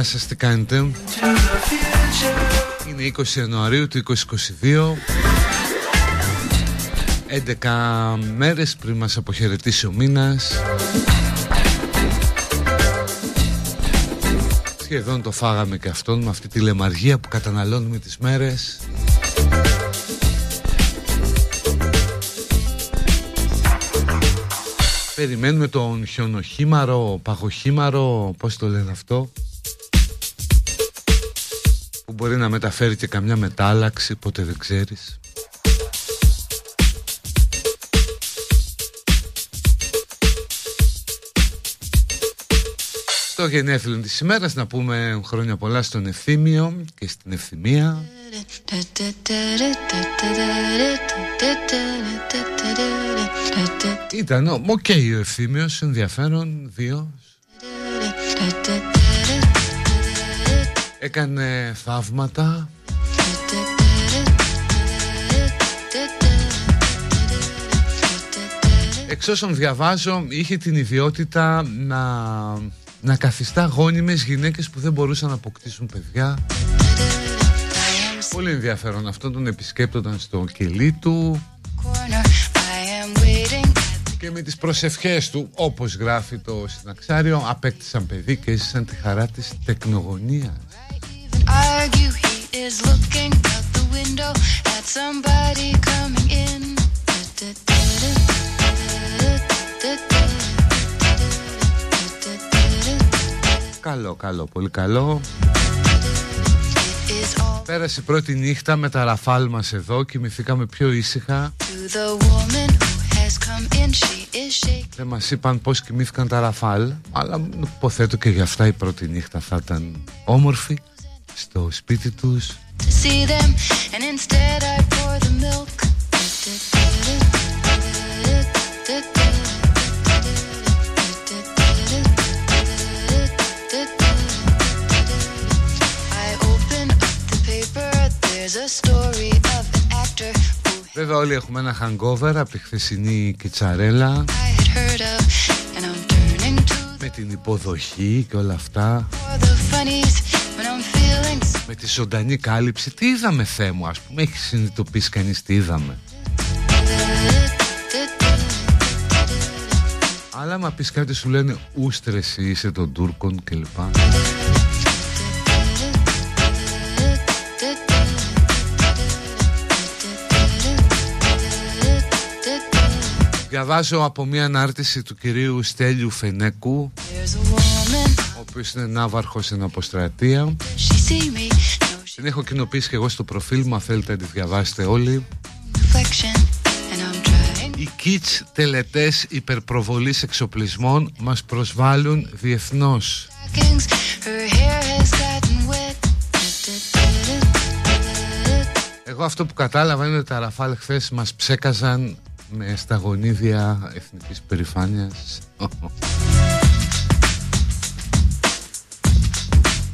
γεια σας, τι κάνετε; Είναι 20 Ιανουαρίου του 2022 11 μέρες πριν μας αποχαιρετήσει ο μήνας. Σχεδόν το φάγαμε και αυτόν με αυτή τη λεμαργία που καταναλώνουμε τις μέρες. Περιμένουμε τον χιονοχήμαρο, παγοχήμαρο, πώς το λένε αυτό; Που μπορεί να μεταφέρει και καμιά μετάλλαξη, ποτέ δεν ξέρεις Στο γενέθλιο της ημέρας να πούμε χρόνια πολλά στον Ευθύμιο και στην Ευθυμία ήταν okay, ο Ευθύμιος, ενδιαφέρον, δύο. Έκανε θαύματα. Εξ όσων διαβάζω, είχε την ιδιότητα να, να καθιστά γόνιμες γυναίκες που δεν μπορούσαν να αποκτήσουν παιδιά. Πολύ ενδιαφέρον αυτό, τον επισκέπτονταν στο κελί του και με τις προσευχές του όπως γράφει το συναξάριο απέκτησαν παιδί και έζησαν τη χαρά της τεκνογωνίας Καλό, καλό, πολύ καλό. Πέρασε η πρώτη νύχτα με τα ραφάλ μας εδώ. Κοιμηθήκαμε πιο ήσυχα. Δεν μας είπαν πώς κοιμήθηκαν τα Ραφάλ Αλλά υποθέτω και για αυτά η πρώτη νύχτα θα ήταν όμορφη Στο σπίτι τους. Βέβαια όλοι έχουμε ένα hangover από τη χθεσινή κιτσαρέλα. Με την υποδοχή και όλα αυτά Με τη ζωντανή κάλυψη. Τι είδαμε Θεέ μου ας πούμε Έχει συνειδητοποιήσει κανείς τι είδαμε. Αλλά άμα πεις κάτι σου λένε ούστρες είσαι των Τούρκων κλπ. Διαβάζω από μια ανάρτηση του κυρίου Στέλιου Φενέκου ο οποίος είναι ναύαρχος στην αποστρατεία. Την έχω κοινοποιήσει και εγώ στο προφίλ μου, αν θέλετε να τη διαβάσετε όλοι. Οι kits τελετές υπερπροβολής εξοπλισμών μας προσβάλλουν διεθνώς. Εγώ αυτό που κατάλαβα είναι ότι τα Ραφάλ χθες μας ψέκαζαν με στα γονίδια εθνικής περηφάνειας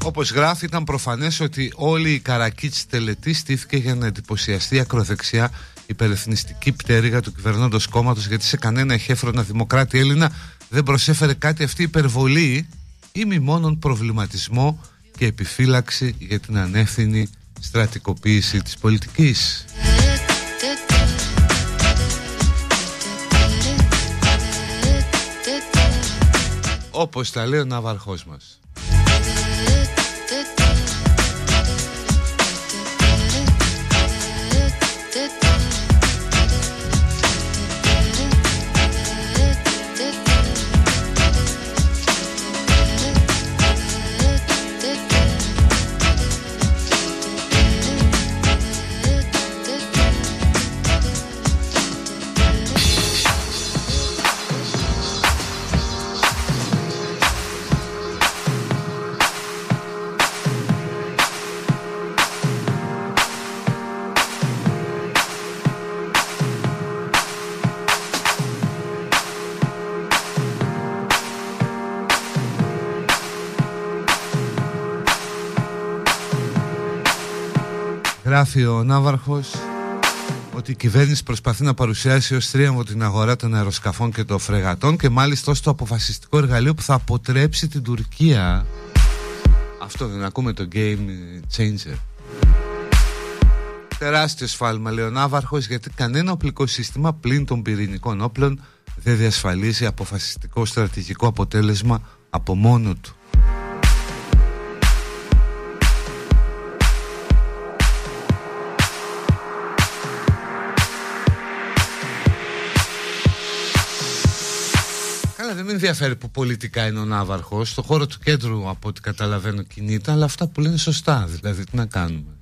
Όπως γράφει ήταν προφανές ότι όλη η καρακίτση τελετή στήθηκε για να εντυπωσιαστεί ακροδεξιά υπερεθνιστική πτέρυγα του κυβερνώντος κόμματος γιατί σε κανένα εχέφρονα δημοκράτη Έλληνα δεν προσέφερε κάτι αυτή υπερβολή ή μη μόνον προβληματισμό και επιφύλαξη για την ανεύθυνη στρατικοποίηση της πολιτικής. όπως τα λέει ο ναυαρχός μας. Γράφει ο Ναύαρχος ότι η κυβέρνηση προσπαθεί να παρουσιάσει ως τρίαμβο την αγορά των αεροσκαφών και των φρεγατών και μάλιστα ως το αποφασιστικό εργαλείο που θα αποτρέψει την Τουρκία Αυτό δεν ακούμε το Game Changer Τεράστιο σφάλμα λέει ο Ναύαρχος γιατί κανένα οπλικό σύστημα πλην των πυρηνικών όπλων δεν διασφαλίζει αποφασιστικό στρατηγικό αποτέλεσμα από μόνο του. Καλά δεν με ενδιαφέρει που πολιτικά είναι ο Ναύαρχος. Στο χώρο του κέντρου από ό,τι καταλαβαίνω κινείται Αλλά αυτά που λένε σωστά. Δηλαδή τι να κάνουμε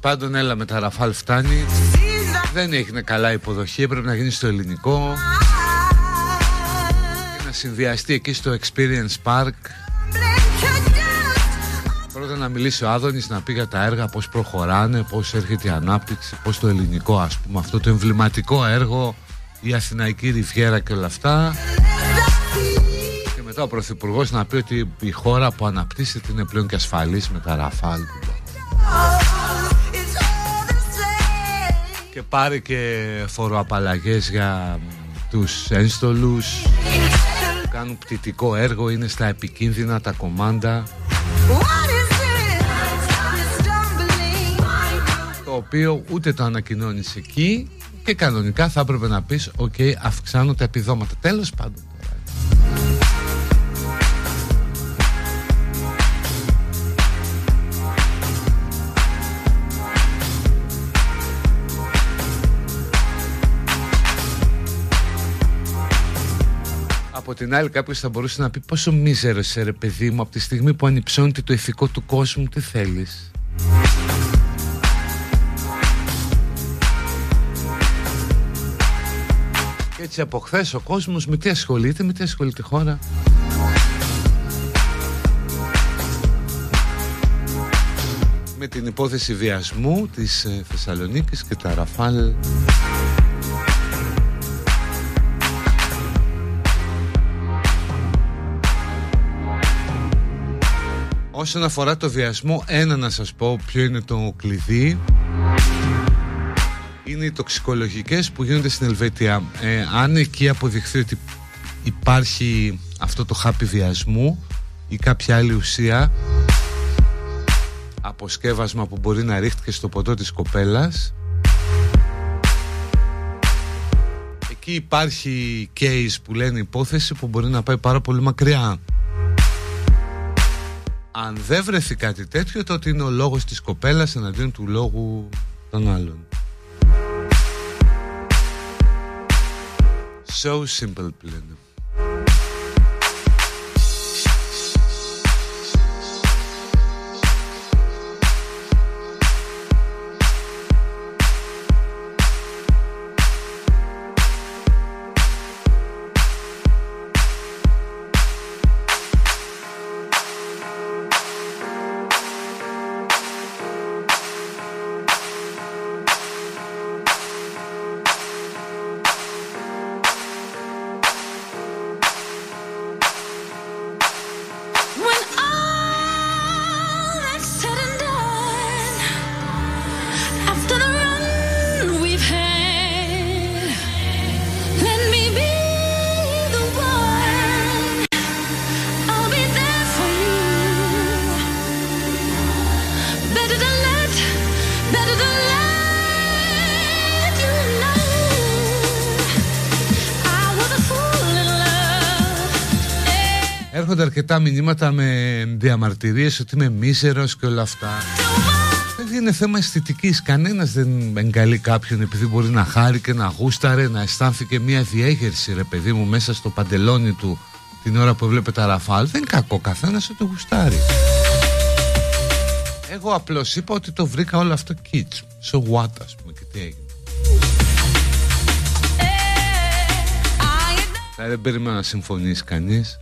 πάντων έλα με τα Ραφάλ φτάνει. Δεν έγινε καλά υποδοχή Πρέπει να γίνει στο ελληνικό. Και να συνδυαστεί εκεί στο Experience Park. Πρώτα να μιλήσει ο Άδωνης να πει για τα έργα Πώς προχωράνε, πώς έρχεται η ανάπτυξη Πώς το ελληνικό ας πούμε Αυτό το εμβληματικό έργο Η Αθηναϊκή Ριβιέρα και όλα αυτά. Και μετά ο Πρωθυπουργός να πει ότι η χώρα που αναπτύσσεται είναι πλέον και ασφαλής με τα Ραφάλ και πάρει και φοροαπαλλαγές για τους ένστολους. Κάνουν πτητικό έργο είναι στα επικίνδυνα τα κομμάντα. Το οποίο ούτε το ανακοινώνεις εκεί και κανονικά θα έπρεπε να πεις okay, αυξάνω τα επιδόματα τέλος πάντων από την άλλη κάποιος θα μπορούσε να πει πόσο μίζερος είσαι ρε παιδί μου από τη στιγμή που ανυψώνεται το ηθικό του κόσμου τι θέλεις και έτσι από χθες ο κόσμος με τι ασχολείται με τι ασχολείται η χώρα. Με την υπόθεση βιασμού της ε, Θεσσαλονίκης και τα Ραφάλ Όσον αφορά το βιασμό, ένα να σας πω ποιο είναι το κλειδί είναι οι τοξικολογικές που γίνονται στην Ελβετία. Ε, αν εκεί αποδειχθεί ότι υπάρχει αυτό το χάπι βιασμού ή κάποια άλλη ουσία αποσκεύασμα που μπορεί να ρίχτηκε στο ποτό της κοπέλας εκεί υπάρχει case που λένε υπόθεση που μπορεί να πάει πάρα πολύ μακριά αν δεν βρεθεί κάτι τέτοιο τότε είναι ο λόγος της κοπέλας εναντίον του λόγου των άλλων. So simple πλέον αρκετά μηνύματα με διαμαρτυρίες ότι είμαι μίσερος και όλα αυτά. Δεν είναι θέμα αισθητικής. Κανένας δεν εγκαλεί κάποιον επειδή μπορεί να χάρει και να γούσταρε Να αισθάνθηκε μια διέγερση ρε παιδί μου μέσα στο παντελόνι του Την ώρα που έβλεπε τα ραφάλ. Δεν είναι κακό καθένας ότι γουστάρει. Εγώ απλώς είπα ότι το βρήκα όλο αυτό kids So what ας πούμε και τι έγινε. Ε, δεν περίμενα να συμφωνήσει κανείς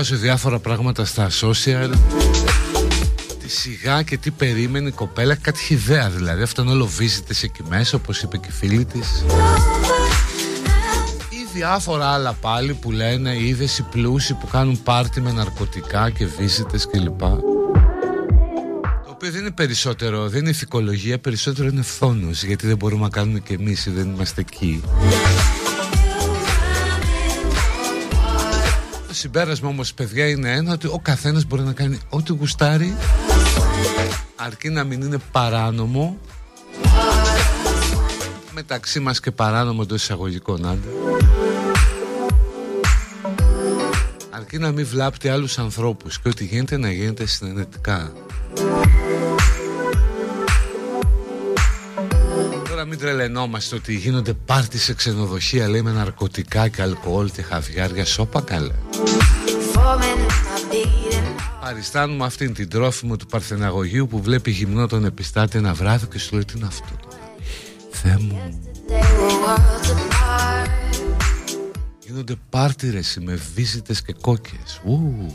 διαβάζω διάφορα πράγματα στα social. Τι σιγά και τι περίμενε η κοπέλα Κάτι ιδέα δηλαδή. Αυτό είναι όλο βίζιτες εκεί μέσα Όπως είπε και η φίλη της. Ή διάφορα άλλα πάλι που λένε Είδες οι πλούσιοι που κάνουν πάρτι με ναρκωτικά Και βίζιτες κλπ. Το οποίο δεν είναι περισσότερο Δεν είναι ηθικολογία Περισσότερο είναι φθόνος Γιατί δεν μπορούμε να κάνουμε και εμείς Δεν είμαστε εκεί συμπέρασμα όμως παιδιά είναι ένα ότι ο καθένας μπορεί να κάνει ό,τι γουστάρει αρκεί να μην είναι παράνομο. Μεταξύ μας και παράνομο των εισαγωγικών άντε. Αρκεί να μην βλάπτει άλλους ανθρώπους και ό,τι γίνεται να γίνεται συνενετικά. Τώρα μην τρελαινόμαστε ότι γίνονται πάρτι σε ξενοδοχεία λέει με ναρκωτικά και αλκοόλ και χαβιάρια σώπα καλέ Αριστάνουμε αυτήν την τρόφιμο του παρθεναγωγείου που βλέπει γυμνό τον επιστάτη ένα βράδυ και σου λέει τι είναι αυτό Θεέ μου Γίνονται πάρτιρες με βίζιτες και κόκκες Ου.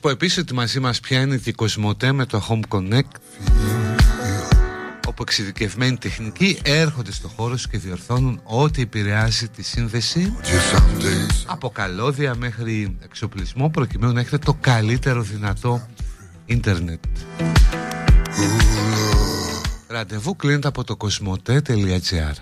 Πω επίσης ότι μαζί μας πια είναι και η Κοσμοτέ με το Home Connect. Όπου εξειδικευμένοι τεχνικοί έρχονται στο χώρο σου και διορθώνουν ό,τι επηρεάζει τη σύνδεση. Από καλώδια μέχρι εξοπλισμό προκειμένου να έχετε το καλύτερο δυνατό ίντερνετ. Ραντεβού κλείνεται από το κοσμοτέ.gr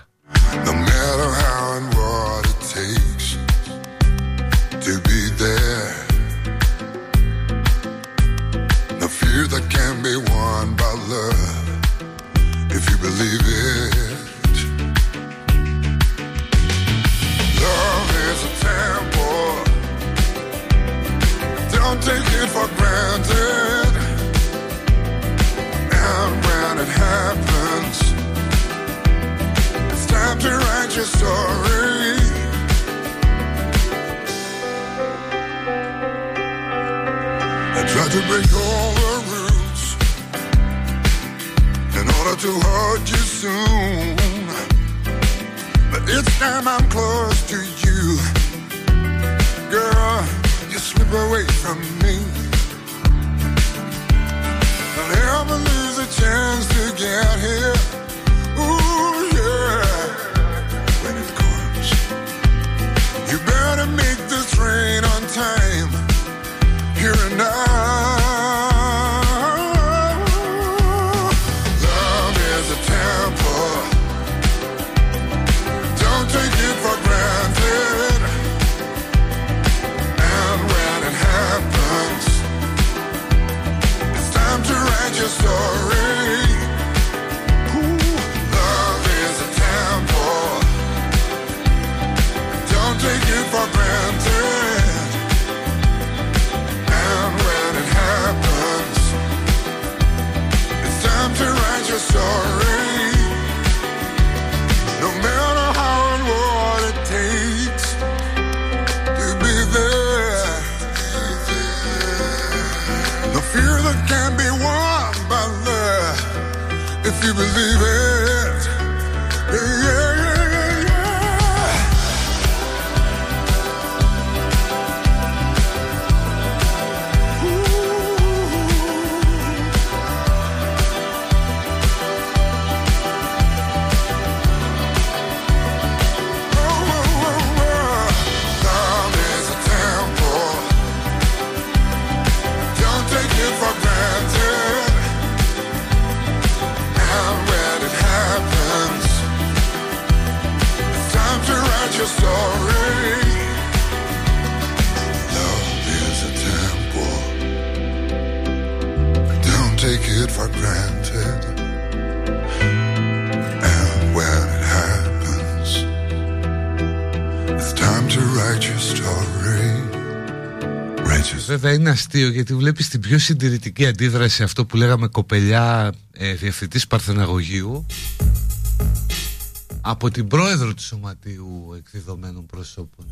είναι αστείο γιατί βλέπεις την πιο συντηρητική αντίδραση αυτό που λέγαμε κοπελιά ε, διευθυντής Παρθεναγωγείου από την πρόεδρο του Σωματείου Εκδεδομένων Προσώπων.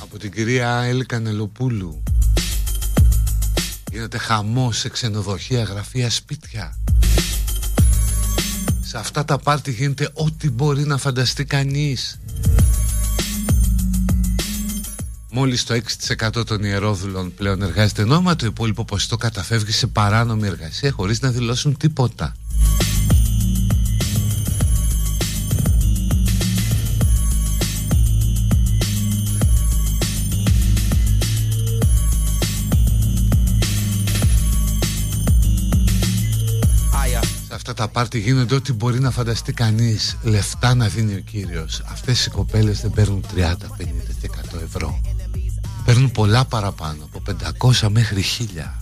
Από την κυρία Έλλη Κανελοπούλου. Γίνεται χαμός σε ξενοδοχεία, γραφεία, σπίτια. Σε αυτά τα πάρτι γίνεται ό,τι μπορεί να φανταστεί κανείς. Μόλις το 6% των ιερόδουλων πλέον εργάζεται νόμιμα, το υπόλοιπο ποσοστό καταφεύγει σε παράνομη εργασία χωρίς να δηλώσουν τίποτα. Τα πάρτι γίνονται ό,τι μπορεί να φανταστεί κανείς. Λεφτά να δίνει ο κύριος. Αυτές οι κοπέλες δεν παίρνουν 30, 50 και 100 ευρώ. Παίρνουν πολλά παραπάνω Από 500 μέχρι 1000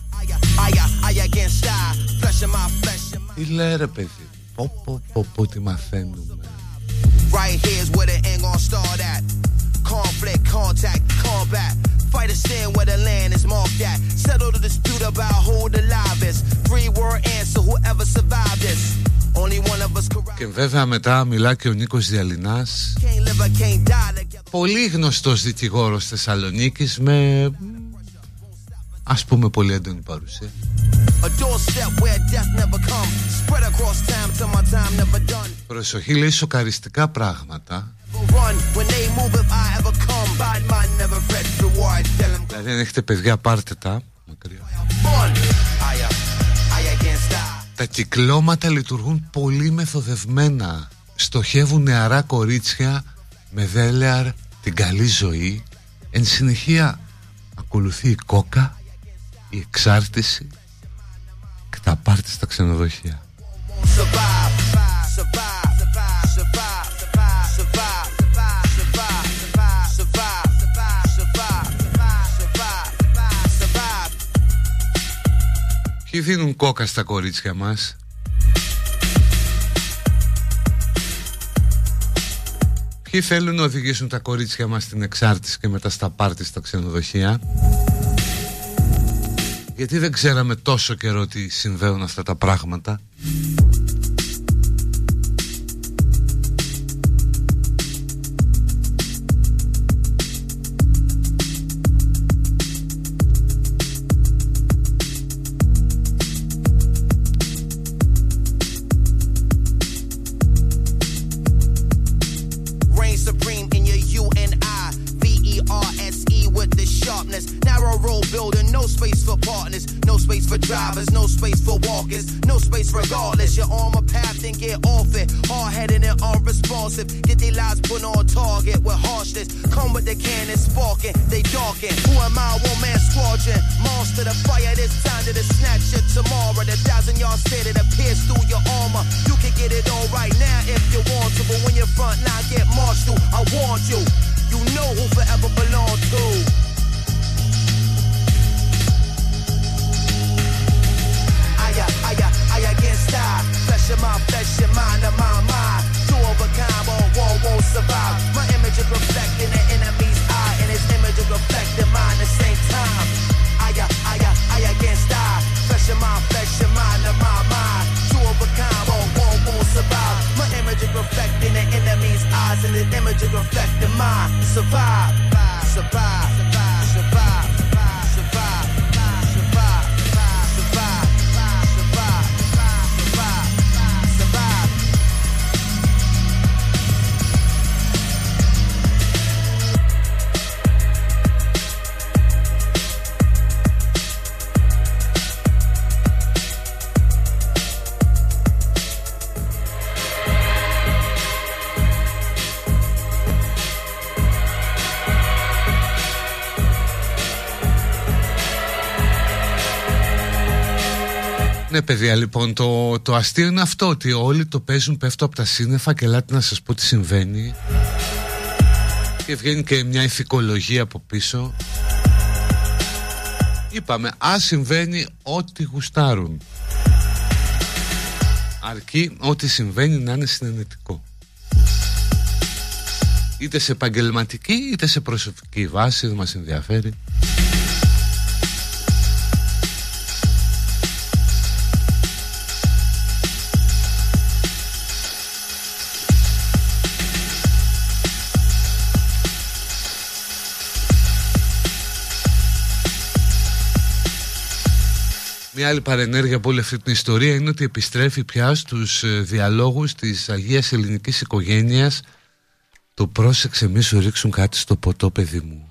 Τι λέει ρε παιδί Πω πω πω πω τι μαθαίνουμε. Right here's where the end gon' start at. Conflict, contact, combat. Και βέβαια μετά μιλά και ο Νίκος Διαλυνάς, πολύ γνωστός δικηγόρος Θεσσαλονίκης. Με ας πούμε πολύ έντονη παρουσία. Προσοχή, λέει σοκαριστικά πράγματα. Run when they move if I ever come. Bad man never fret reward. Tell 'em Δηλαδή αν έχετε παιδιά πάρτε τα μακριά. fun. I, uh, I against die. Τα κυκλώματα λειτουργούν πολύ μεθοδευμένα Στοχεύουν νεαρά κορίτσια με δέλεαρ την καλή ζωή Εν συνεχεία ακολουθεί η κόκα, η εξάρτηση και τα πάρτι στα ξενοδοχεία Ποιοι δίνουν κόκα στα κορίτσια μας; Ποιοι θέλουν να οδηγήσουν τα κορίτσια μας στην εξάρτηση και μετά στα πάρτι στα ξενοδοχεία; Γιατί δεν ξέραμε τόσο καιρό ότι συμβαίνουν αυτά τα πράγματα with the cannon sparking, they darken. Who am I? One man squadron. Monster the fire this time to the snatch you tomorrow. The thousand yard stare that appears through your armor. You can get it all right now if you want to, but when your front line get marched through, I warned you. You know who forever belong Ναι παιδιά λοιπόν το, το αστείο είναι αυτό ότι όλοι το παίζουν πέφτω από τα σύννεφα και ελάτε να σας πω τι συμβαίνει. Και βγαίνει και μια ηθικολογία από πίσω. Είπαμε α συμβαίνει ό,τι γουστάρουν. Αρκεί ό,τι συμβαίνει να είναι συνενετικό. Είτε σε επαγγελματική είτε σε προσωπική βάση δεν μας ενδιαφέρει Μια άλλη παρενέργεια από όλη αυτή την ιστορία είναι ότι επιστρέφει πια στους ε, διαλόγους της Αγίας Ελληνικής Οικογένειας. Το πρόσεξε μη σου ρίξουν κάτι στο ποτό παιδί μου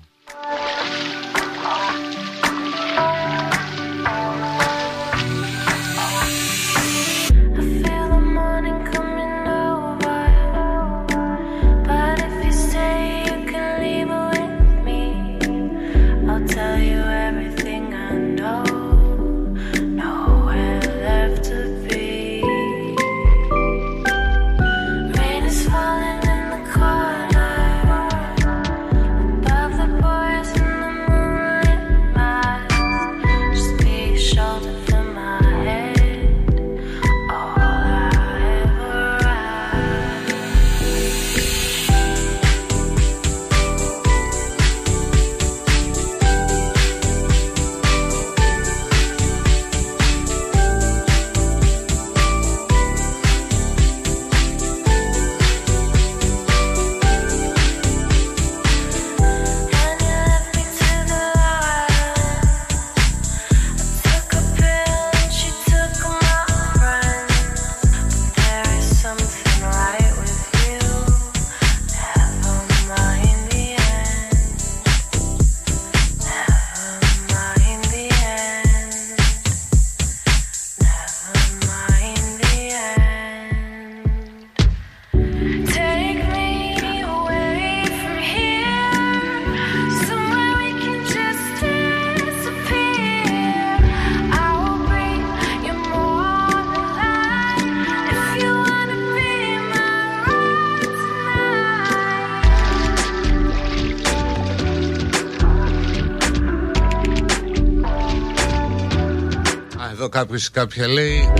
κάποιος κάποια λέει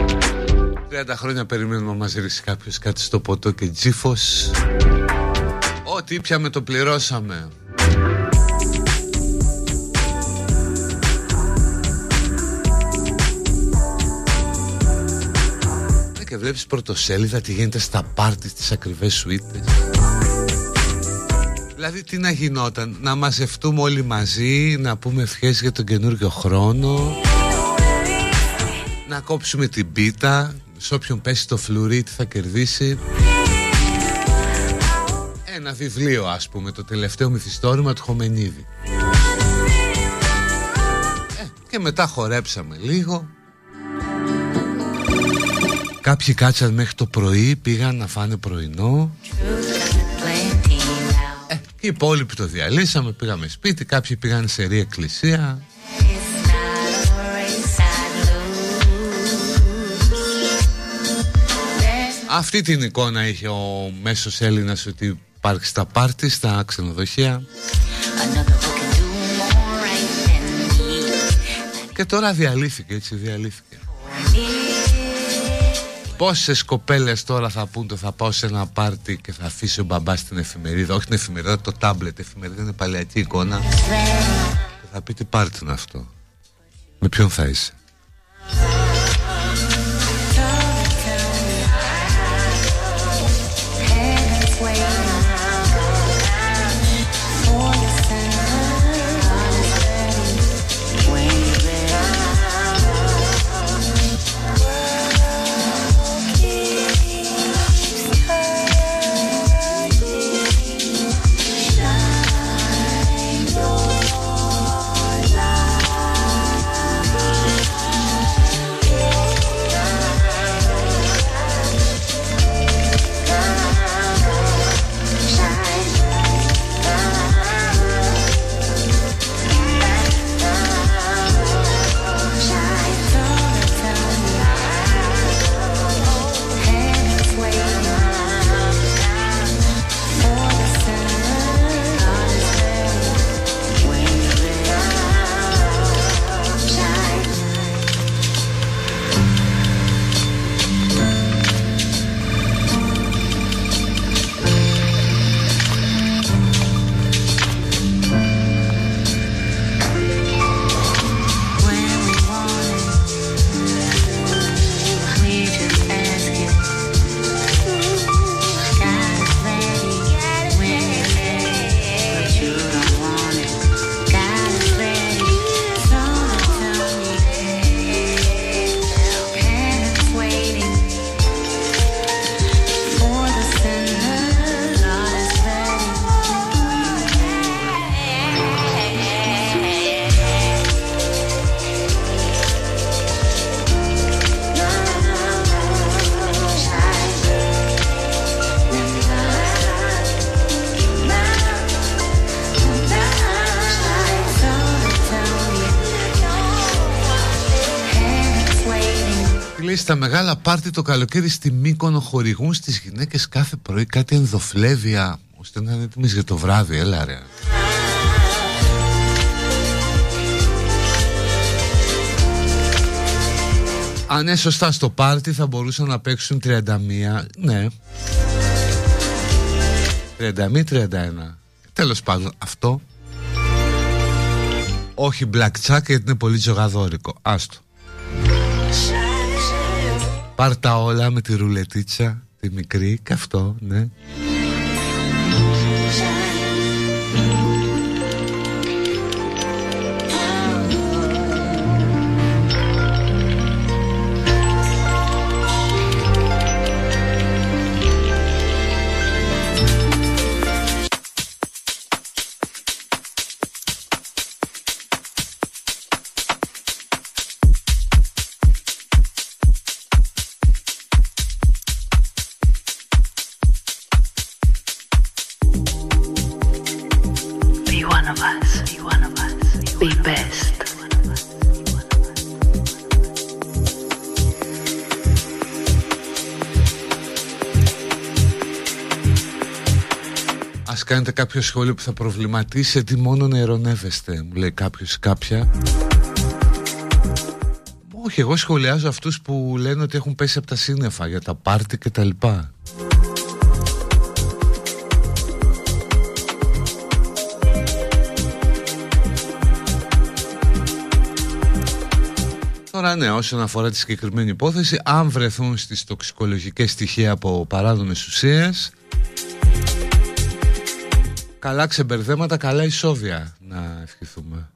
30 χρόνια περιμένουμε να μας ρίξει κάποιος κάτι στο ποτό και τζίφος. Ό,τι ήπιαμε το πληρώσαμε. Ε, Και βλέπεις πρωτοσέλιδα τι γίνεται στα πάρτι στις ακριβές σουίτες. Δηλαδή τι να γινόταν, να μαζευτούμε όλοι μαζί, να πούμε ευχές για τον καινούργιο χρόνο να κόψουμε την πίτα. Σε όποιον πέσει το φλουρί τι θα κερδίσει. Ένα βιβλίο ας πούμε Το τελευταίο μυθιστόρημα του Χομενίδη. Ε, Και μετά χορέψαμε λίγο. Κάποιοι κάτσαν μέχρι το πρωί Πήγαν να φάνε πρωινό. Ε, Και οι υπόλοιποι το διαλύσαμε Πήγαμε σπίτι Κάποιοι πήγαν σε ρή εκκλησία Αυτή την εικόνα είχε ο μέσος Έλληνας ότι υπάρχει στα πάρτι, στα ξενοδοχεία. Και τώρα διαλύθηκε έτσι διαλύθηκε. Πόσες κοπέλες τώρα θα πούν το θα πάω σε ένα πάρτι και θα αφήσει ο μπαμπάς την εφημερίδα. Όχι την εφημερίδα, το τάμπλετ, εφημερίδα είναι παλαιακή εικόνα. Και θα πει τι πάρτι είναι αυτό; Με ποιον θα είσαι; Πάρτι το καλοκαίρι στη Μύκονο χορηγούν στις γυναίκες κάθε πρωί κάτι ενδοφλέβια ώστε να είναι έτοιμες για το βράδυ, έλα ρε. Αν είναι σωστά στο πάρτι θα μπορούσαν να παίξουν 31, ναι. 31-31. Τέλος πάντων, αυτό όχι blackjack γιατί είναι πολύ τζογαδόρικο. Άστο. Πάρ τα όλα με τη ρουλετίτσα, τη μικρή και αυτό, ναι. Κάποιο σχόλιο που θα προβληματίσει τι μόνο να ειρωνεύεστε Μου λέει κάποιος ή κάποια. Όχι εγώ σχολιάζω αυτούς που λένε ότι έχουν πέσει από τα σύννεφα Για τα πάρτι και τα λοιπά. Τώρα ναι, όσον αφορά τη συγκεκριμένη υπόθεση, αν βρεθούν στις τοξικολογικές στοιχεία από παράδομες ουσίες, καλά ξεμπερδέματα, καλά ισόβια να ευχηθούμε.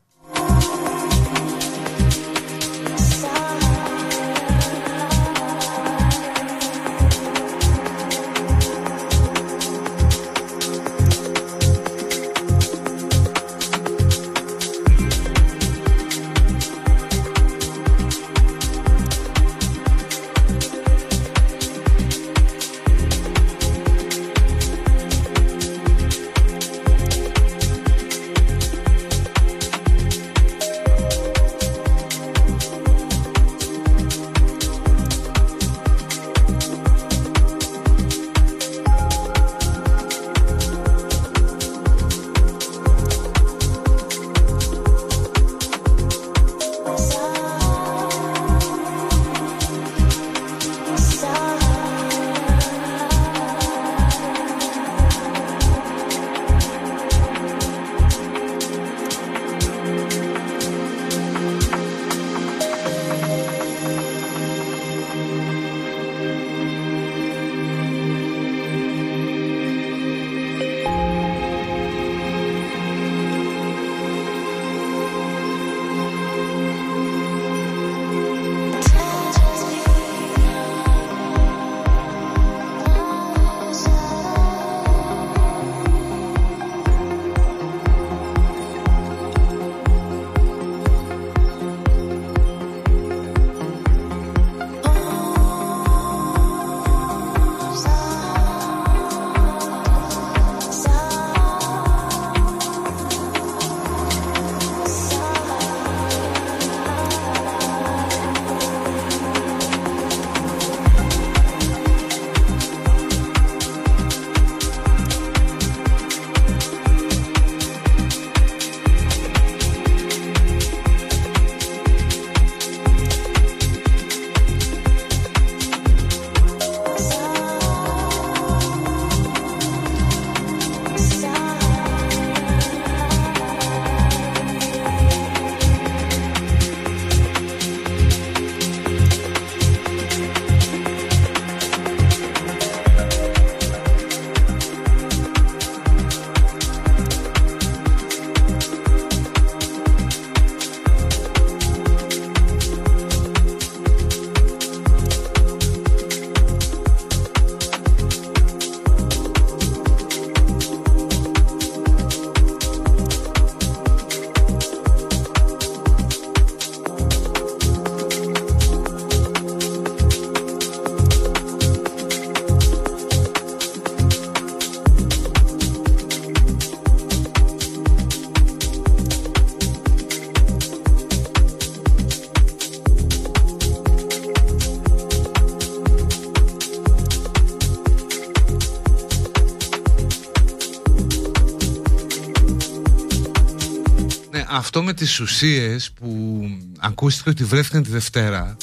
Αυτό με τις ουσίες που ακούστηκε ότι βρέθηκαν τη Δευτέρα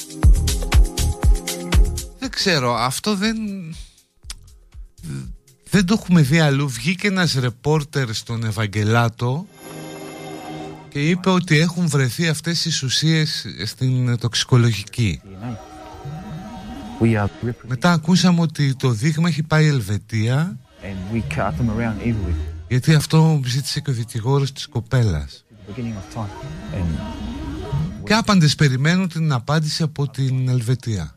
δεν ξέρω, αυτό δεν δεν το έχουμε δει αλλού. Βγήκε ένας ρεπόρτερ στον Ευαγγελάτο και είπε ότι έχουν βρεθεί αυτές οι ουσίες στην τοξικολογική. We are reproducing Μετά ακούσαμε ότι το δείγμα έχει πάει Ελβετία and we cut them around evilly γιατί αυτό ζήτησε και ο δικηγόρος της κοπέλας. Και άπαντες περιμένουν την απάντηση από την Ελβετία.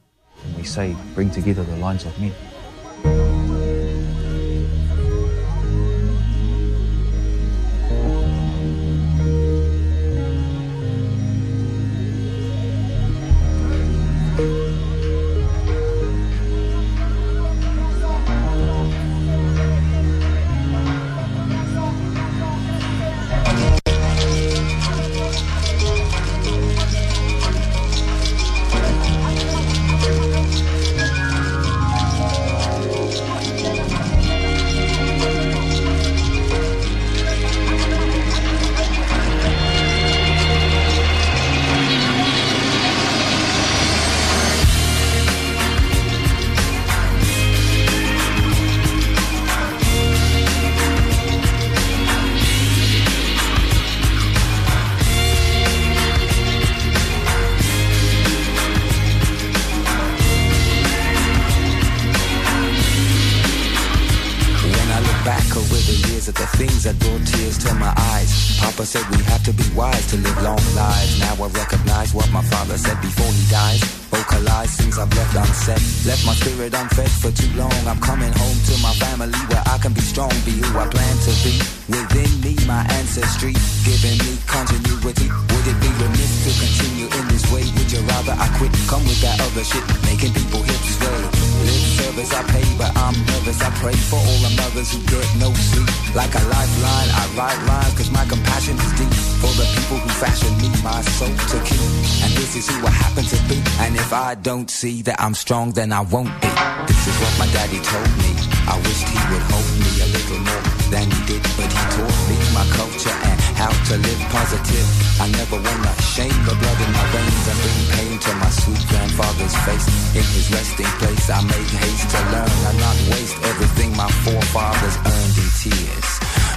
See that I'm strong, then I won't be. This is what my daddy told me. I wished he would hold me a little more than he did, but he taught me my culture and how to live positive. I never wanna shame the blood in my veins and bring pain to my sweet grandfather's face. In his resting place, I make haste to learn and not waste everything my forefathers earned in tears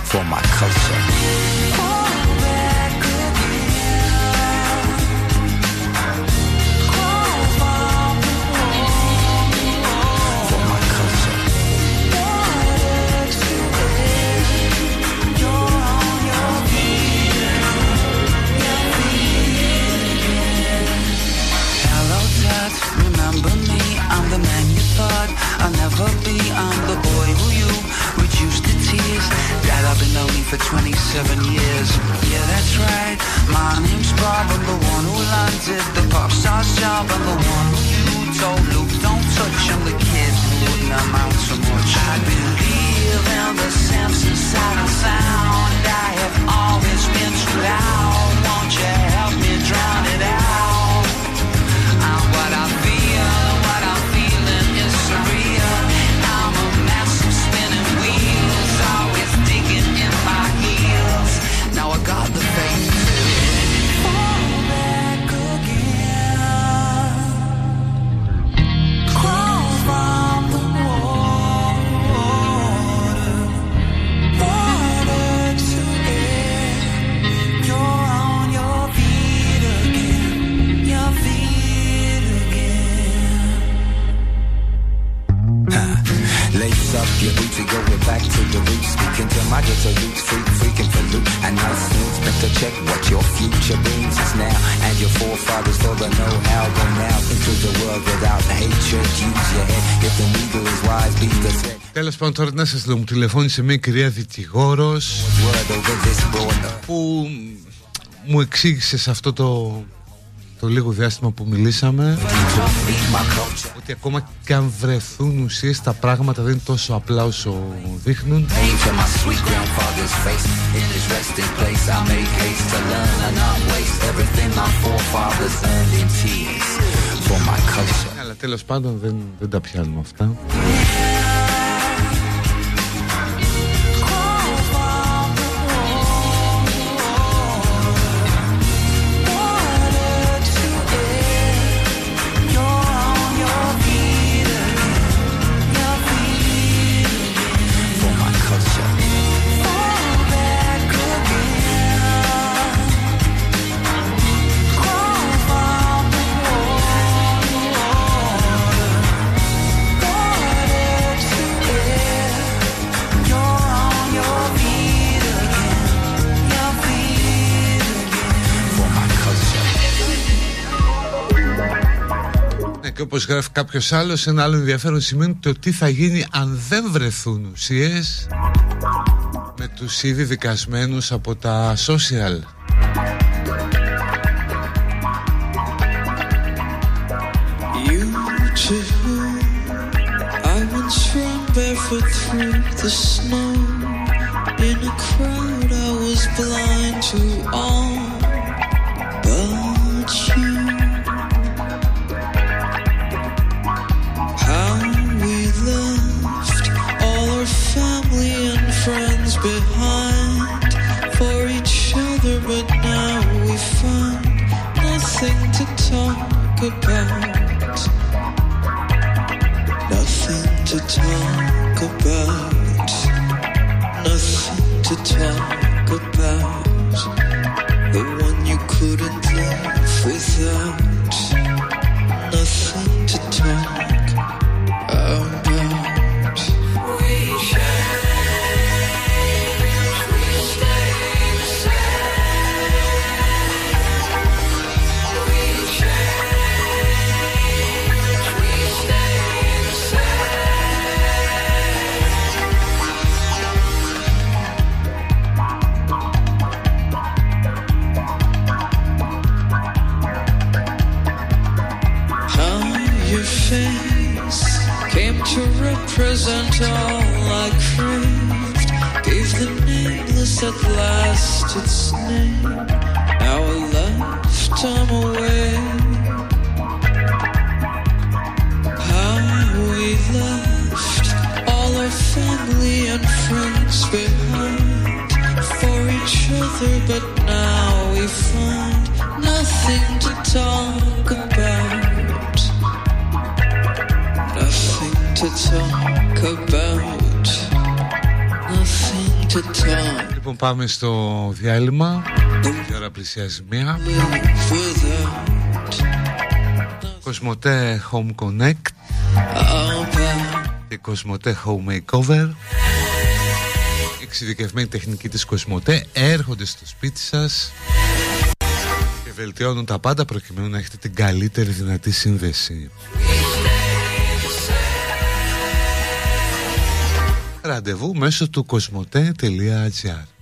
for my culture. For for 27 years. Yeah, that's right. My name's Bob. I'm the one who landed the pop star's job. I'm the one who told Luke, don't touch. I'm the kid wouldn't amount to much. I believe in the Samson side and sound. I have always been too loud. Won't you help me drown it out? And what I feel, check what your future brings us now. And your forefathers for the know-how. Go now into the world without hatred. Use your head. If the needle is wise, be the thread. Τέλο πάντων, τώρα τι να σα λέω, μου τηλεφώνησε μια κυρία δικηγόρο Word over this border. που μου εξήγησε σε αυτό το, το λίγο διάστημα που μιλήσαμε ότι ακόμα και αν βρεθούν ουσίες, τα πράγματα δεν είναι τόσο απλά όσο δείχνουν. Ναι, αλλά τέλος πάντων δεν τα πιάνουμε αυτά. Όπως γράφει κάποιος άλλος ένα άλλο ενδιαφέρον σημαίνει το τι θα γίνει αν δεν βρεθούν ουσίες με τους ήδη δικασμένους από τα social You too. I once ran barefoot through the snow. In a crowd, I was blind to all talk about. Nothing to talk about. The one you couldn't live without. Represent all I craved. Gave the nameless at last its name. Now I left, I'm away. How we left all our family and friends behind for each other, but now we find nothing to talk about. To talk about. Nothing to talk Λοιπόν πάμε στο διάλειμμα Η ώρα πλησιάζει μία without. Κοσμοτέ Home Connect About. και Κοσμοτέ Home Makeover Η εξειδικευμένη τεχνική της Κοσμοτέ έρχονται στο σπίτι σας και βελτιώνουν τα πάντα προκειμένου να έχετε την καλύτερη δυνατή σύνδεση Ραντεβού μέσω του κοσμοτέ.gr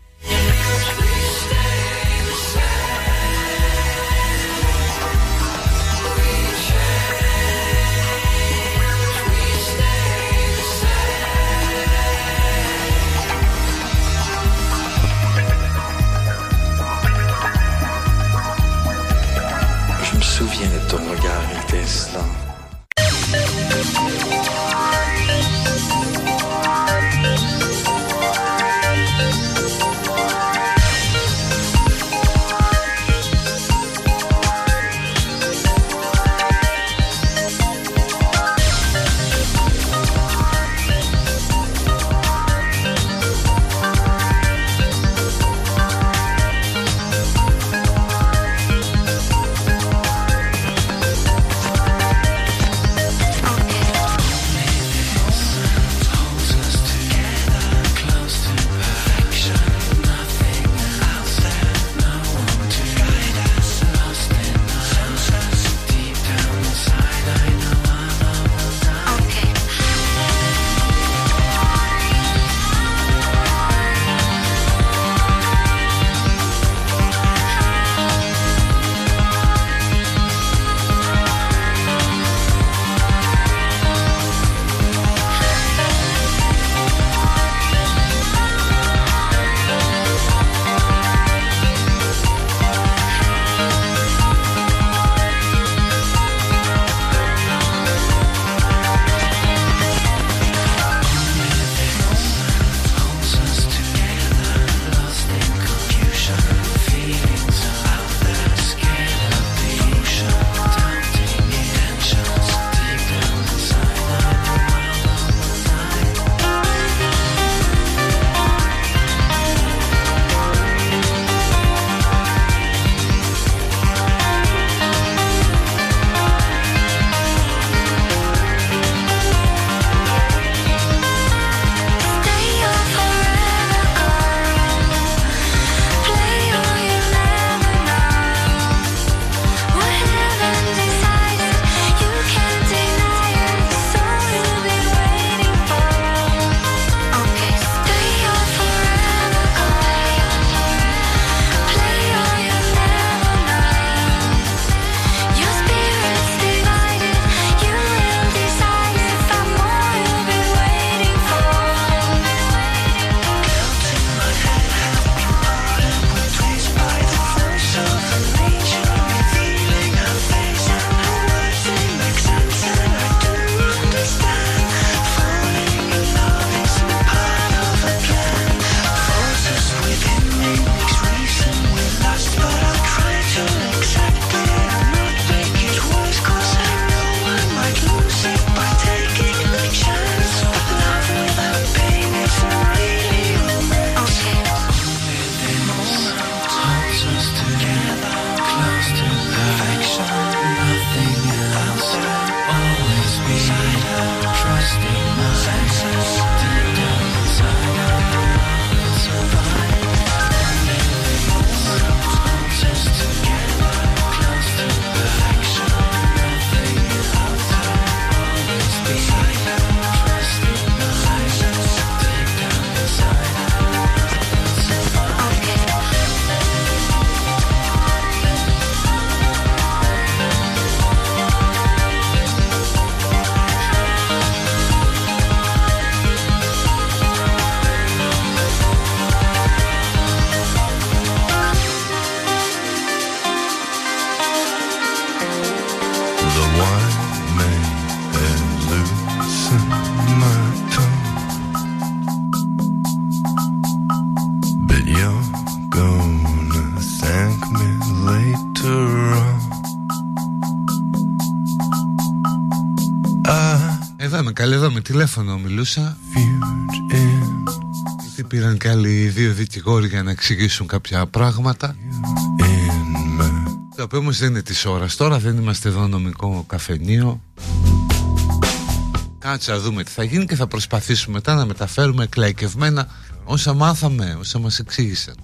τηλέφωνο μιλούσα. Γιατί πήραν και άλλοι δύο δικηγόροι για να εξηγήσουν κάποια πράγματα. Το οποίο όμως δεν είναι της ώρας. Τώρα δεν είμαστε εδώ νομικό καφενείο. Κάτσε να δούμε τι θα γίνει και θα προσπαθήσουμε μετά να μεταφέρουμε εκλαϊκευμένα όσα μάθαμε, όσα μας εξήγησαν.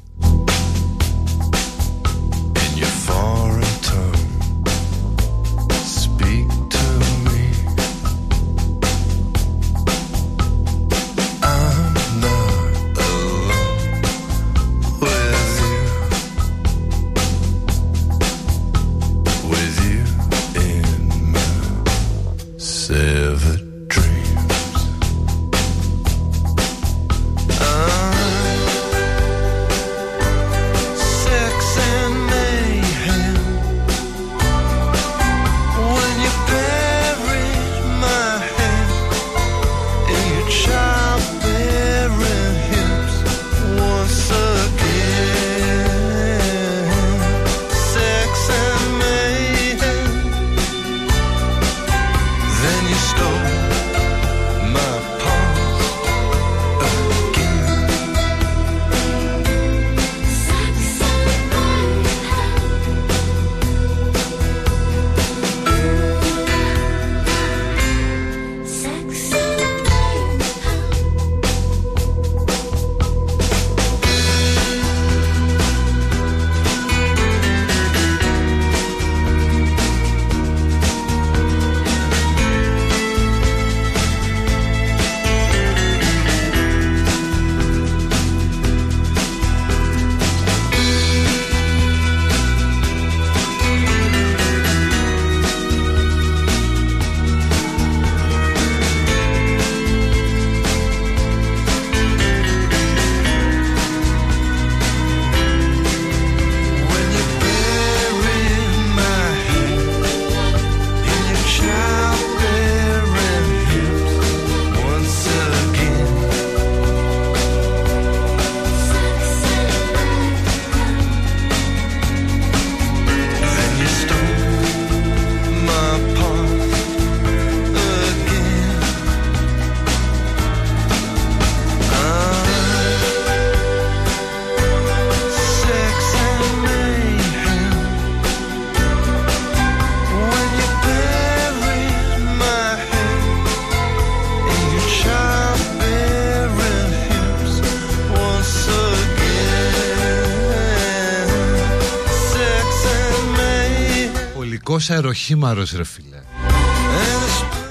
Αεροχήμαρος ρε φίλε.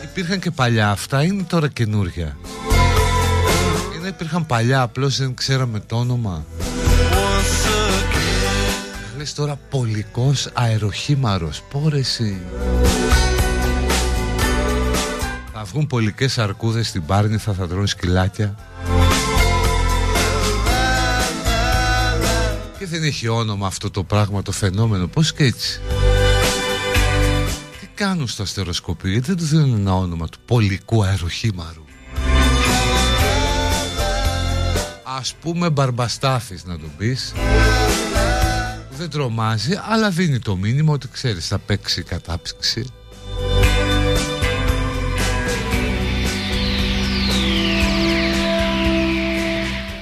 Υπήρχαν και παλιά αυτά είναι τώρα καινούρια. Είναι υπήρχαν παλιά απλώς δεν ξέραμε το όνομα. Λες τώρα πολικός αεροχήμαρος Πόρεση Θα βγουν πολικές αρκούδες στην Πάρνηθα Θα τρώνε σκυλάκια. Και δεν έχει όνομα αυτό το πράγμα το φαινόμενο Πώς και έτσι κάνουν στο αστεροσκοπείο γιατί δεν τους δίνουν ένα όνομα του πολικού αεροχήμαρου. Ας πούμε μπαρμπαστάφης να τον πεις. Δεν τρομάζει αλλά δίνει το μήνυμα ότι ξέρεις θα παίξει κατάψυξη.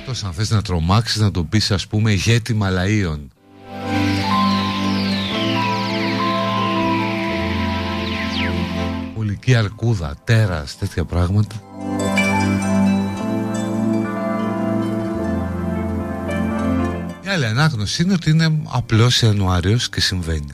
Τόσο αν θες να τρομάξεις να τον πεις ας πούμε ηγέτη Μαλαΐων η αρκούδα, τέρας, τέτοια πράγματα. Η άλλη ανάγνωση είναι ότι είναι απλός Ιανουάριος και συμβαίνει.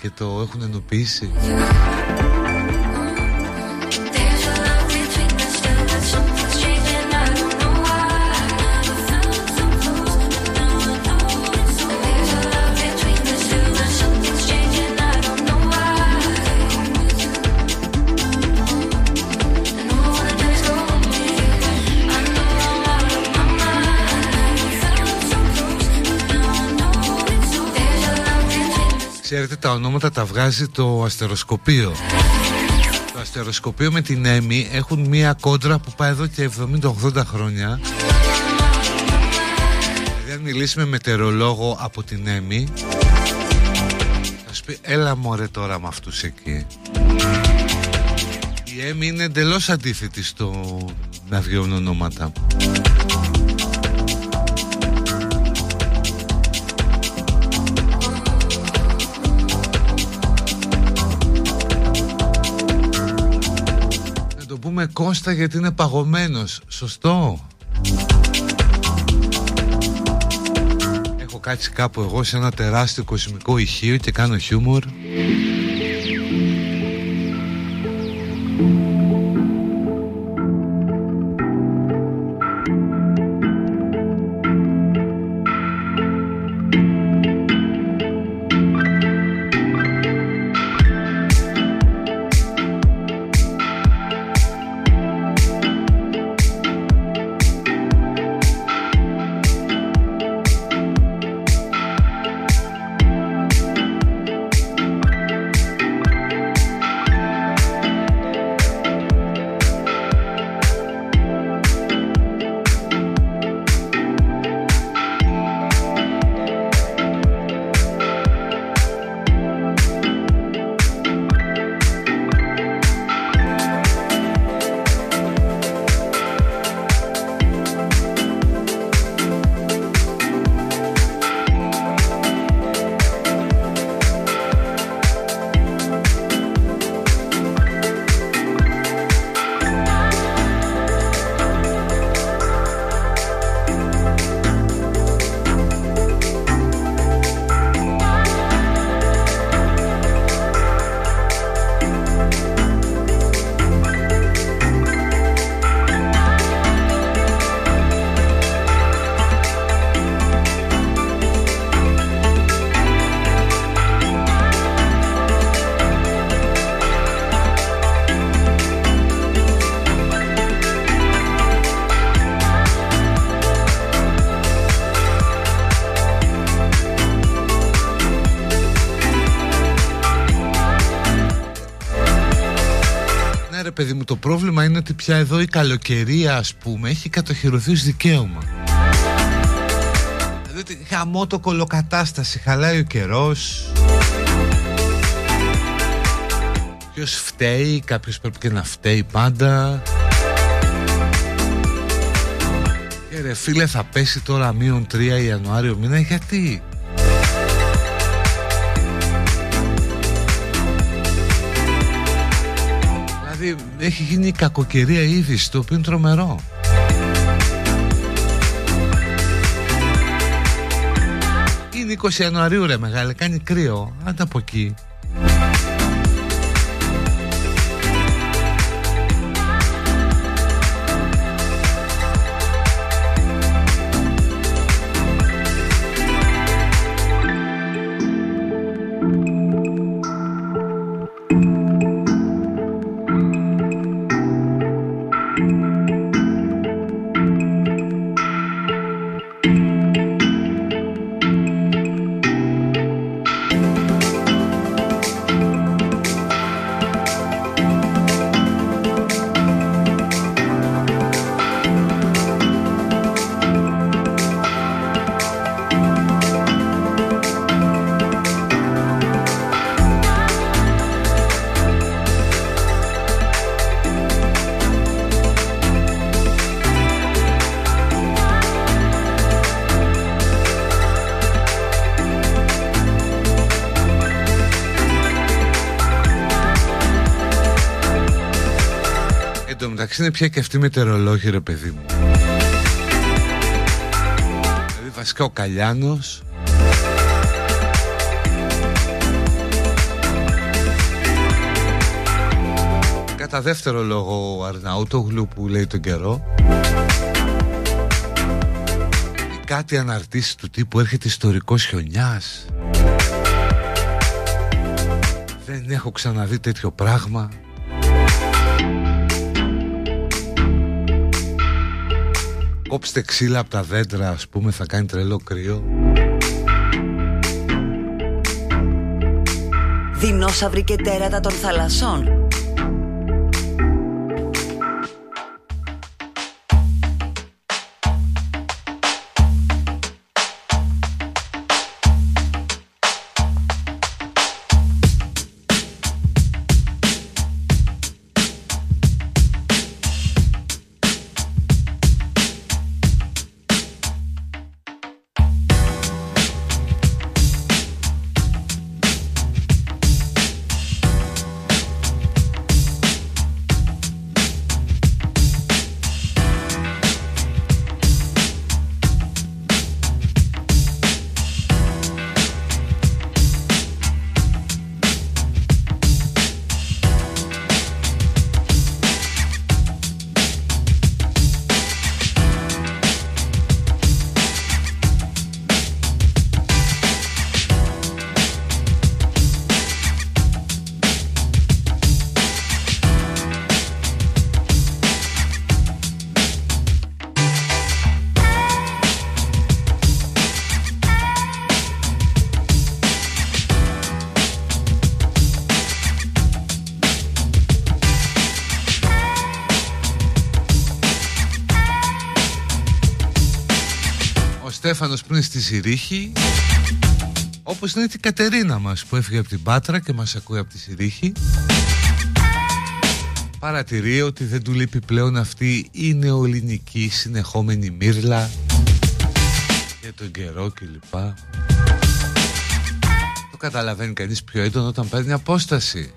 Και το έχουν ενοποιήσει. Ξέρετε τα ονόματα τα βγάζει το αστεροσκοπείο. Το αστεροσκοπείο με την Έμι έχουν μία κόντρα που πάει εδώ και 70-80 χρόνια. Δηλαδή αν μιλήσει με μετεωρολόγο από την Έμι Θα σου πει έλα μωρέ τώρα με αυτούς εκεί Η Έμι είναι εντελώς αντίθετη στο να βγαίνουν ονόματα Κώστα γιατί είναι παγωμένος. Σωστό. Έχω κάτσει κάπου εγώ σε ένα τεράστιο κοσμικό ηχείο και κάνω χιούμορ παιδί μου το πρόβλημα είναι ότι πια εδώ η καλοκαιρία ας πούμε έχει κατοχυρωθεί ως δικαίωμα. Δηλαδή ότι χαμό το κολοκατάσταση χαλάει ο καιρός. Ποιος φταίει, κάποιος πρέπει και να φταίει πάντα. Και ρε φίλε θα πέσει τώρα μείον 3 Ιανουάριο μήνα γιατί; Έχει γίνει κακοκαιρία ήδη το οποίο είναι τρομερό. Είναι 20 Ιανουαρίου ρε μεγάλε κάνει κρύο. Άντε από εκεί είναι πια και αυτή μετεωρολόγη ρε παιδί μου. Βασικά ο Καλιάνος. Κατά δεύτερο λόγο ο Αρναούτογλου που λέει τον καιρό. Ή κάτι αναρτήσεις του τύπου έρχεται ιστορικός χιονιάς. Δεν έχω ξαναδεί τέτοιο πράγμα Κόψτε ξύλα από τα δέντρα ας πούμε θα κάνει τρελό κρύο. Δεινόσαυροι και τέρατα των θαλασσών είναι στη Σιρίχη Όπως είναι και η Κατερίνα μας που έφυγε από την Πάτρα και μας ακούει από τη Σιρίχη Παρατηρεί ότι δεν του λείπει πλέον αυτή η νεοελληνική συνεχόμενη μύρλα για τον καιρό κλπ. Το καταλαβαίνει κανείς πιο έντονο όταν παίρνει απόσταση.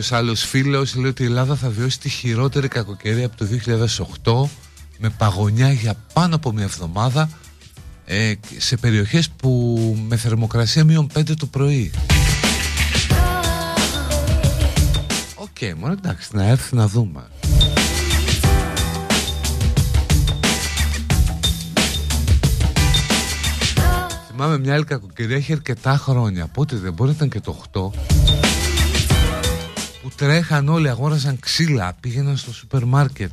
Κάποιος άλλος φίλος λέει ότι η Ελλάδα θα βιώσει τη χειρότερη κακοκαιρία από το 2008 με παγωνιά για πάνω από μια εβδομάδα ε, σε περιοχές που με θερμοκρασία μείον 5 το πρωί. Okay, μόνο εντάξει, να έρθει να δούμε. Θυμάμαι μια άλλη κακοκαιρία έχει αρκετά χρόνια. Πότε δεν μπορεί να ήταν και το 8 που τρέχαν όλοι, αγόρασαν ξύλα, πήγαιναν στο σούπερ μάρκετ.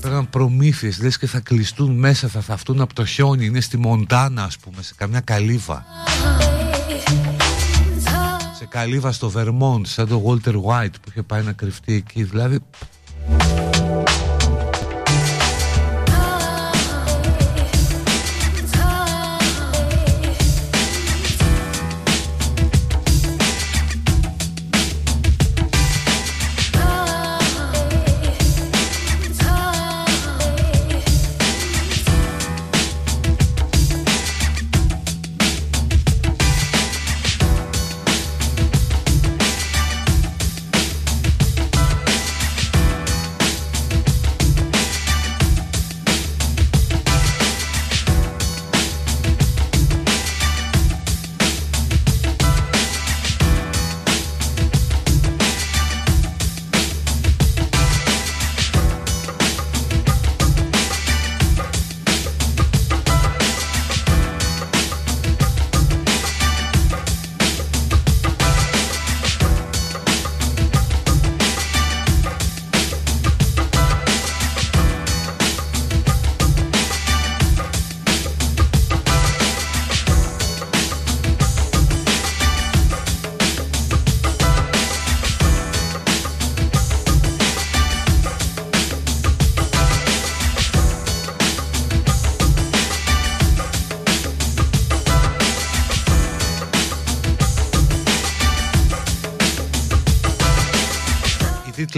Παίρναν προμήθειες, λες και θα κλειστούν μέσα, θα θαυτούν από το χιόνι, είναι στη Μοντάνα ας πούμε, σε καμιά καλύβα. Σε καλύβα στο Βερμόντ, σαν το Walter White που είχε πάει να κρυφτεί εκεί, δηλαδή...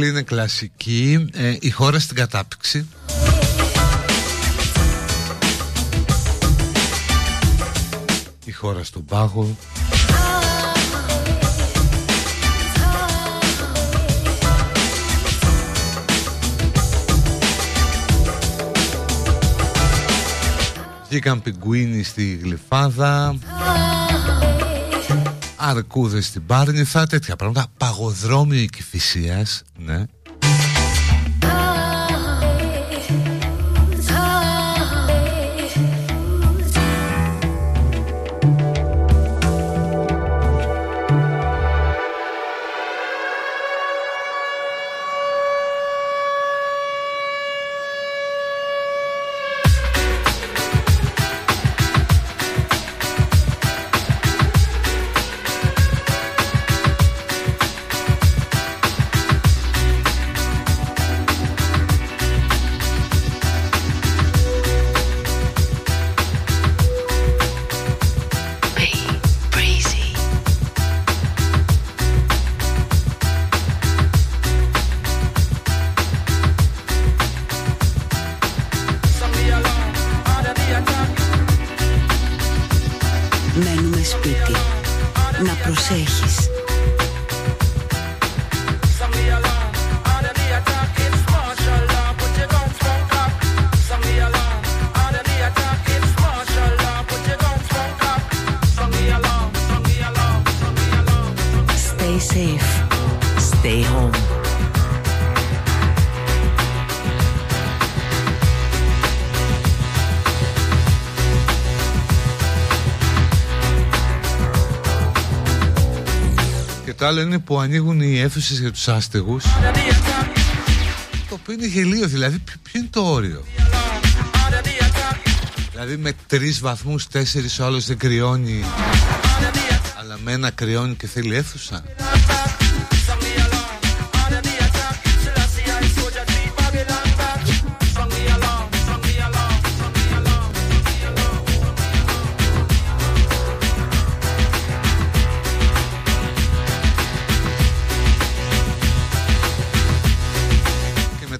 Είναι κλασική ε, Η χώρα στην κατάπτυξη. Η χώρα στον πάγο. Βγήκαν πιγκουίνι στη Γλυφάδα. Αρκούδες στην Πάρνηθα. Τέτοια πράγματα. Παγοδρόμιο Εκηφυσίας Οικηφυσίας Ναι άλλο είναι που ανοίγουν οι αίθουσες για τους άστεγους. Το οποίο είναι γελίο δηλαδή Ποιο είναι το όριο; Δηλαδή με τρεις βαθμούς Τέσσερις ο άλλος δεν κρυώνει Αλλά με ένα κρυώνει και θέλει αίθουσα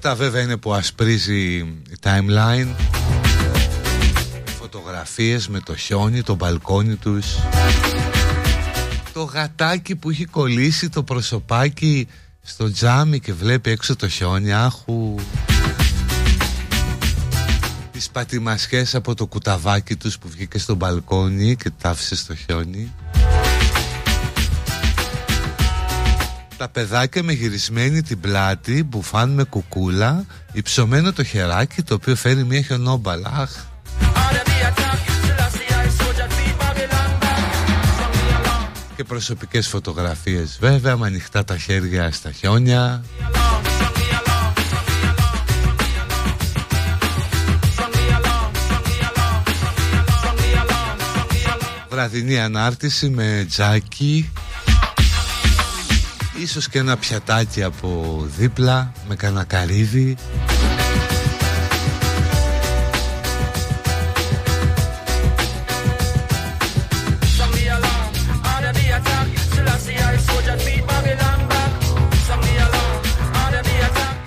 μετά βέβαια είναι που ασπρίζει η timeline. Φωτογραφίες με το χιόνι, το μπαλκόνι τους. Το γατάκι που έχει κολλήσει το προσωπάκι στο τζάμι και βλέπει έξω το χιόνι Άχου. Τις πατημασιές από το κουταβάκι τους που βγήκε στο μπαλκόνι και τα άφησε στο χιόνι Τα παιδάκια με γυρισμένη την πλάτη, μπουφάν με κουκούλα, υψωμένο το χεράκι το οποίο φέρει μια χιονόμπαλα. Αχ. Και προσωπικές φωτογραφίες βέβαια με ανοιχτά τα χέρια στα χιόνια. Βραδινή ανάρτηση με τζάκι Ίσως και ένα πιατάκι από δίπλα με κανένα καρύδι.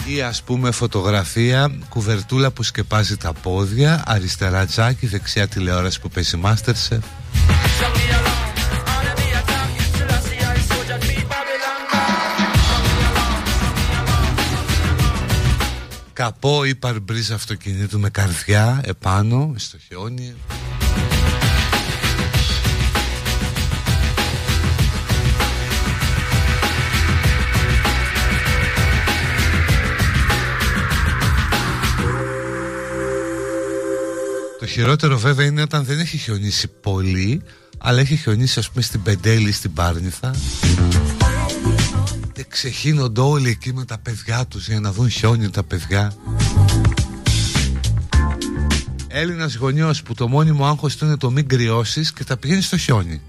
Ή ας πούμε φωτογραφία κουβερτούλα που σκεπάζει τα πόδια αριστερά τζάκι, δεξιά τηλεόραση που παίζει Masterchef Καπό ή παρμπρίζ αυτοκινήτου με καρδιά επάνω στο χιόνι. Το χειρότερο βέβαια είναι όταν δεν έχει χιονίσει πολύ αλλά έχει χιονίσει ας πούμε στην Πεντέλη στην Πάρνηθα. και ξεχύνονται όλοι εκεί με τα παιδιά τους για να δουν χιόνι τα παιδιά. Έλληνας γονιός που το μόνιμο άγχος του είναι το μην κρυώσεις και τα πηγαίνει στο χιόνι.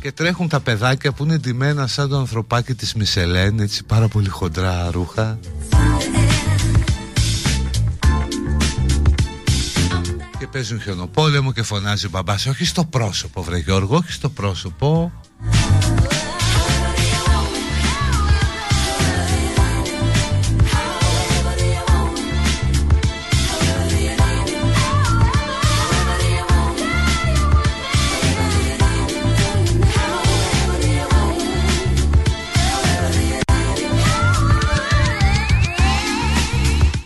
Και τρέχουν τα παιδάκια που είναι ντυμένα σαν το ανθρωπάκι της Μισελέν Έτσι πάρα πολύ χοντρά ρούχα και παίζουν χιονοπόλεμο και φωνάζει ο μπαμπάς όχι στο πρόσωπο βρε Γιώργο όχι στο πρόσωπο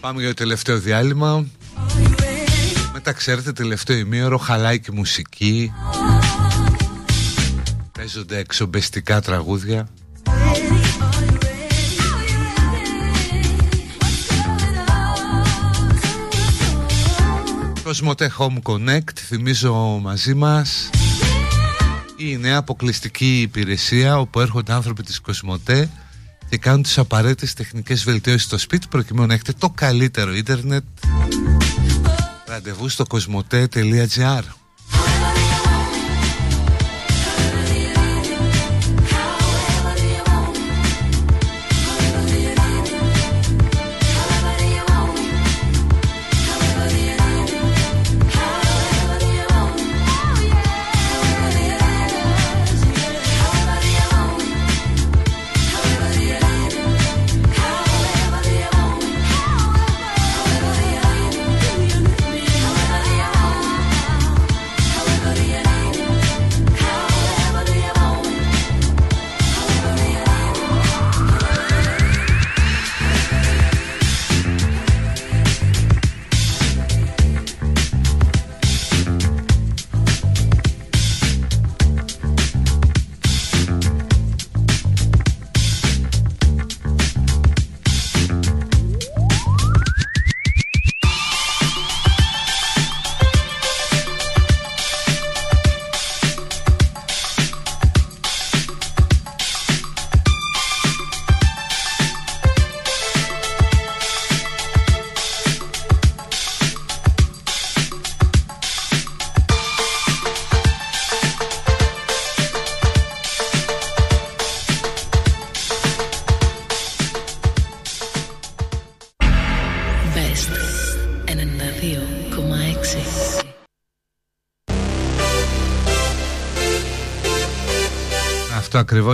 Πάμε για το τελευταίο διάλειμμα. Τα ξέρετε, τελευταίο ημίωρο χαλάει και μουσική. Παίζονται εξομπεστικά τραγούδια. Κοσμοτέ Home Connect, θυμίζω μαζί μας η νέα αποκλειστική υπηρεσία όπου έρχονται άνθρωποι της Κοσμοτέ και κάνουν τις απαραίτητες τεχνικές βελτιώσεις στο σπίτι προκειμένου να έχετε το καλύτερο ίντερνετ Ραντεβού στο κοσμοτέ.gr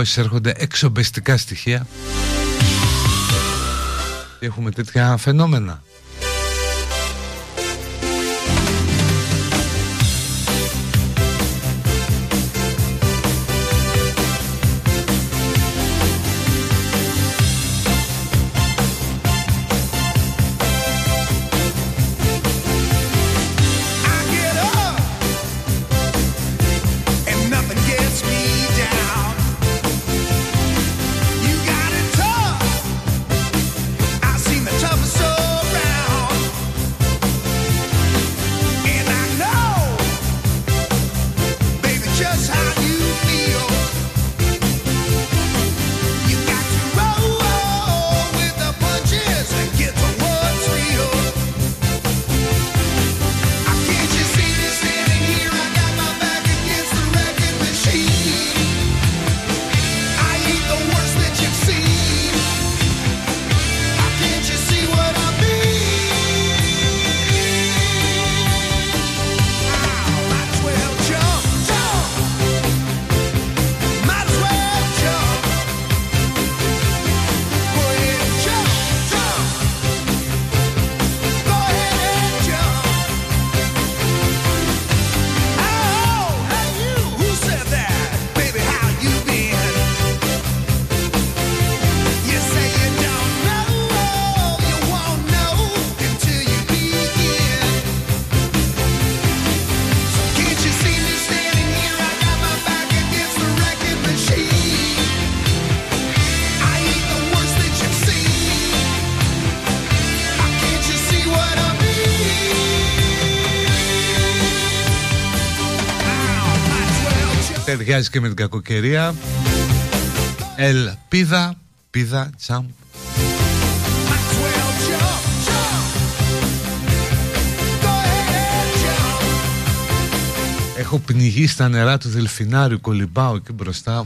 εδώ έρχονται εξομπεστικά στοιχεία. Έχουμε τέτοια φαινόμενα. ταιριάζει και με την κακοκαιρία Ελπίδα Πίδα Τσάμ. Έχω πνιγεί στα νερά του Δελφινάριου Κολυμπάω εκεί μπροστά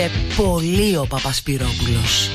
έκλαψε πολύ ο Παπασπυρόπουλος.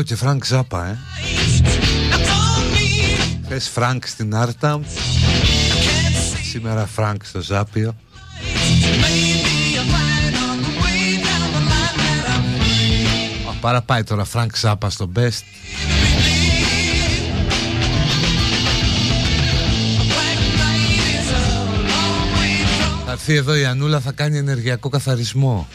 Έχω και Φρανκ Ζάπα, ε. Χθες Φρανκ στην Άρτα. Σήμερα Φρανκ στο Ζάπιο. Α, Παραπάει τώρα Φρανκ Ζάπα στο Best. Θα έρθει εδώ η Ανούλα, θα κάνει ενεργειακό καθαρισμό.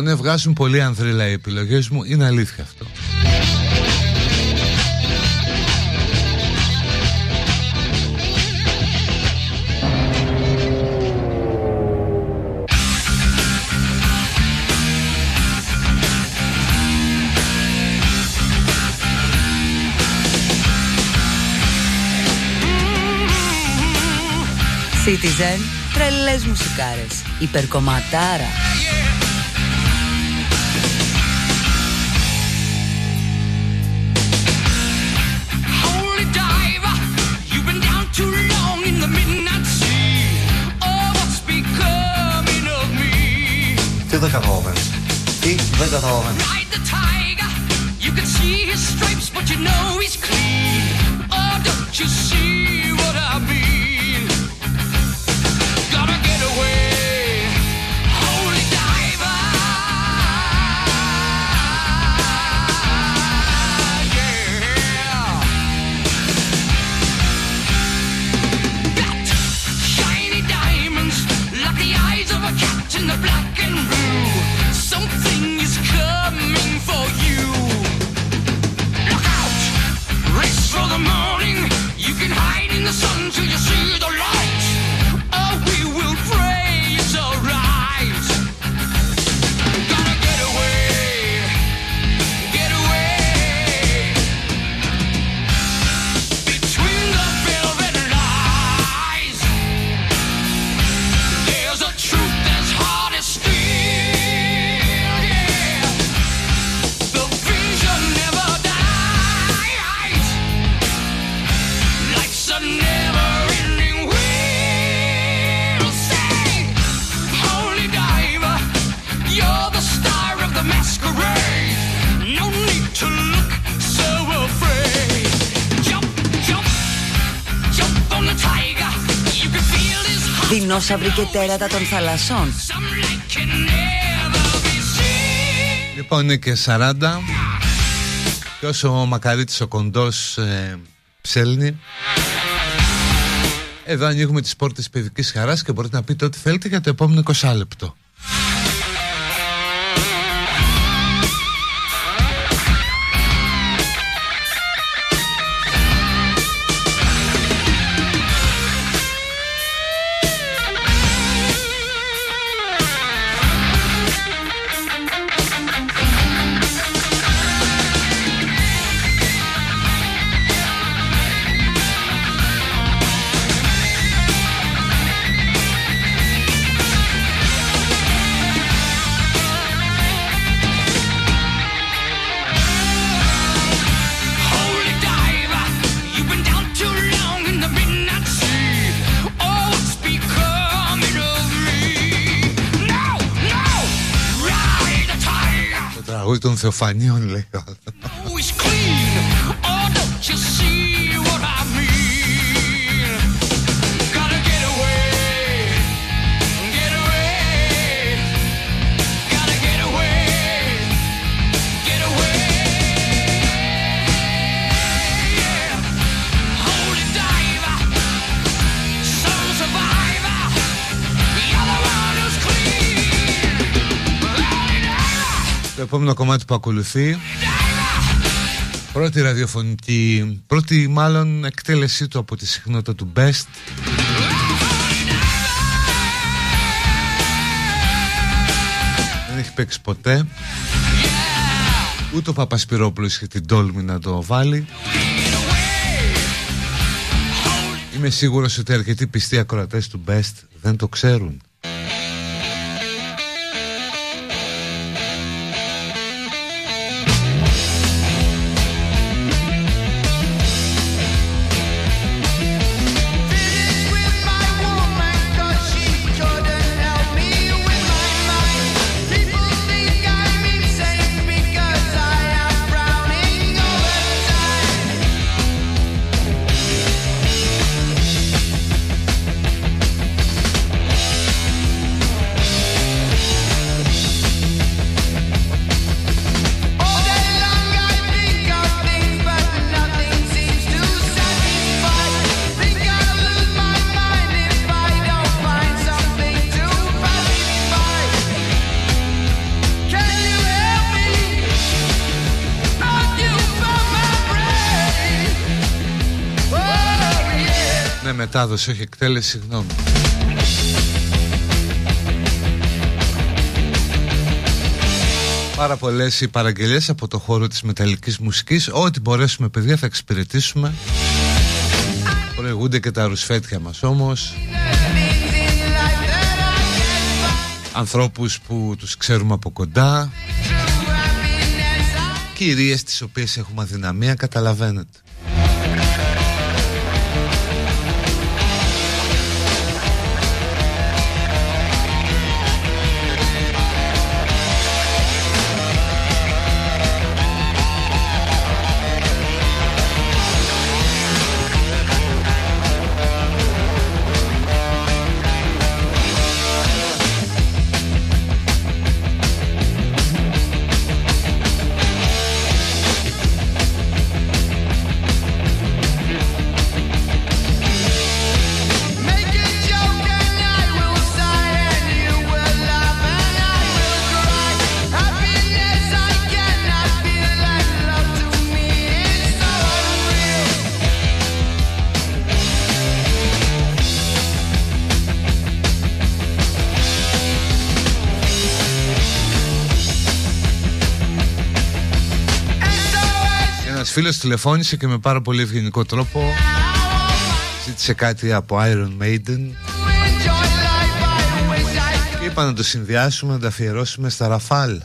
Ναι, βγάζουν πολύ ανθρίλα οι επιλογές μου. Είναι αλήθεια αυτό. Citizen, τρελές μουσικάρες, υπερκομματάρα. to the Beethoven. He Beethoven. Ride the tiger. You can see his stripes, but you know he's clean. Oh, don't you see? Δεινόσαυροι και τέρατα των θαλασσών. Λοιπόν, είναι και 40. Και όσο ο Μακαρίτης ο κοντός ε, ψέλνει, εδώ ανοίγουμε τις πόρτες της παιδικής χαράς και μπορείτε να πείτε ό,τι θέλετε για το επόμενο 20 λεπτό. Θεοφανίων λέει ο επόμενο κομμάτι που ακολουθεί. Πρώτη ραδιοφωνική Πρώτη μάλλον εκτέλεσή του από τη συχνότητα του Best. Δεν έχει παίξει ποτέ. Ούτε ο Παπασπυρόπουλος είχε την τόλμη να το βάλει. Είμαι σίγουρος ότι αρκετοί πιστοί ακροατές του Best δεν το ξέρουν μετάδοση όχι εκτέλεση συγγνώμη. Πάρα πολλές οι παραγγελίες από το χώρο της μεταλλικής μουσικής. Ό,τι μπορέσουμε παιδιά θα εξυπηρετήσουμε. Προηγούνται και τα ρουσφέτια μας όμως. Ανθρώπους που τους ξέρουμε από κοντά. Κυρίες τις οποίες έχουμε αδυναμία καταλαβαίνετε Ένας φίλος τηλεφώνησε και με πάρα πολύ ευγενικό τρόπο ζήτησε κάτι από Iron Maiden και είπα να το συνδυάσουμε, να το αφιερώσουμε στα Ραφάλ.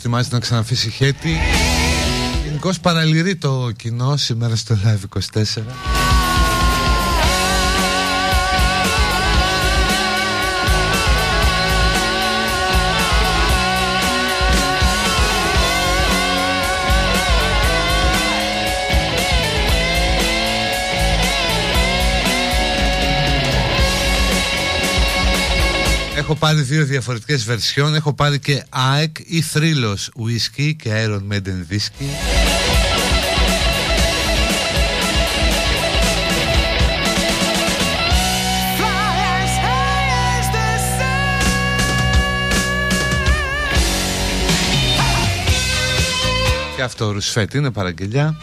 ετοιμάζεται να ξαναφύσει χέτη. Γενικώς παραλυρεί το κοινό σήμερα στο Live 24. Έχω πάρει δύο διαφορετικές βερσιόν. Έχω πάρει και ΑΕΚ ή Θρύλος Whisky και Iron Maiden Whisky. Και αυτό ρουσφέτη είναι παραγγελιά.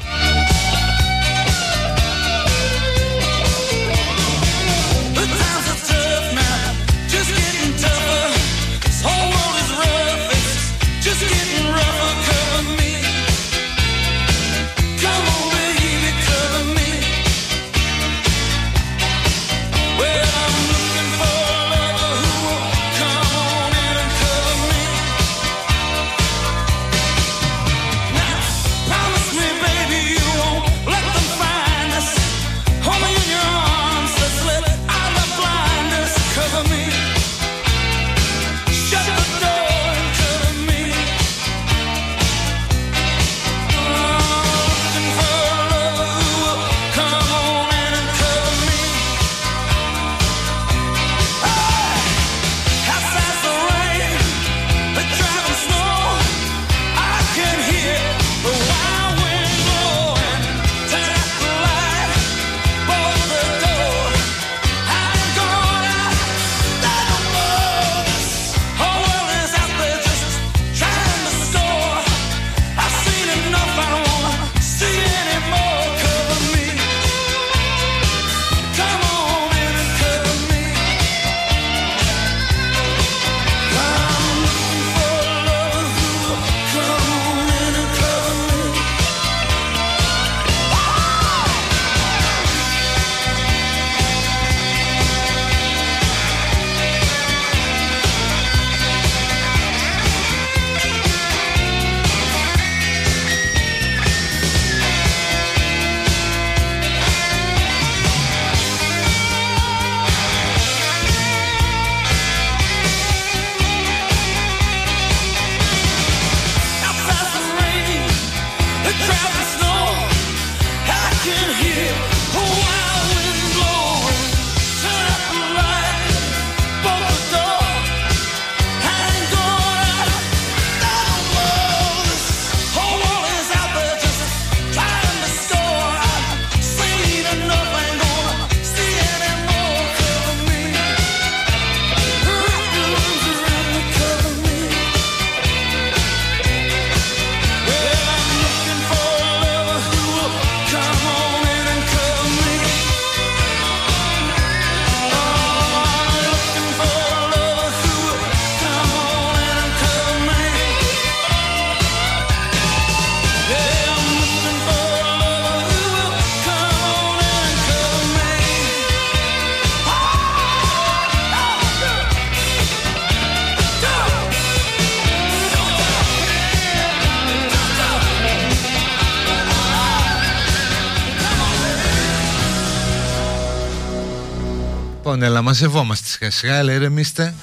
μαζευόμαστε σιγά σιγά, αλλά ηρεμήστε.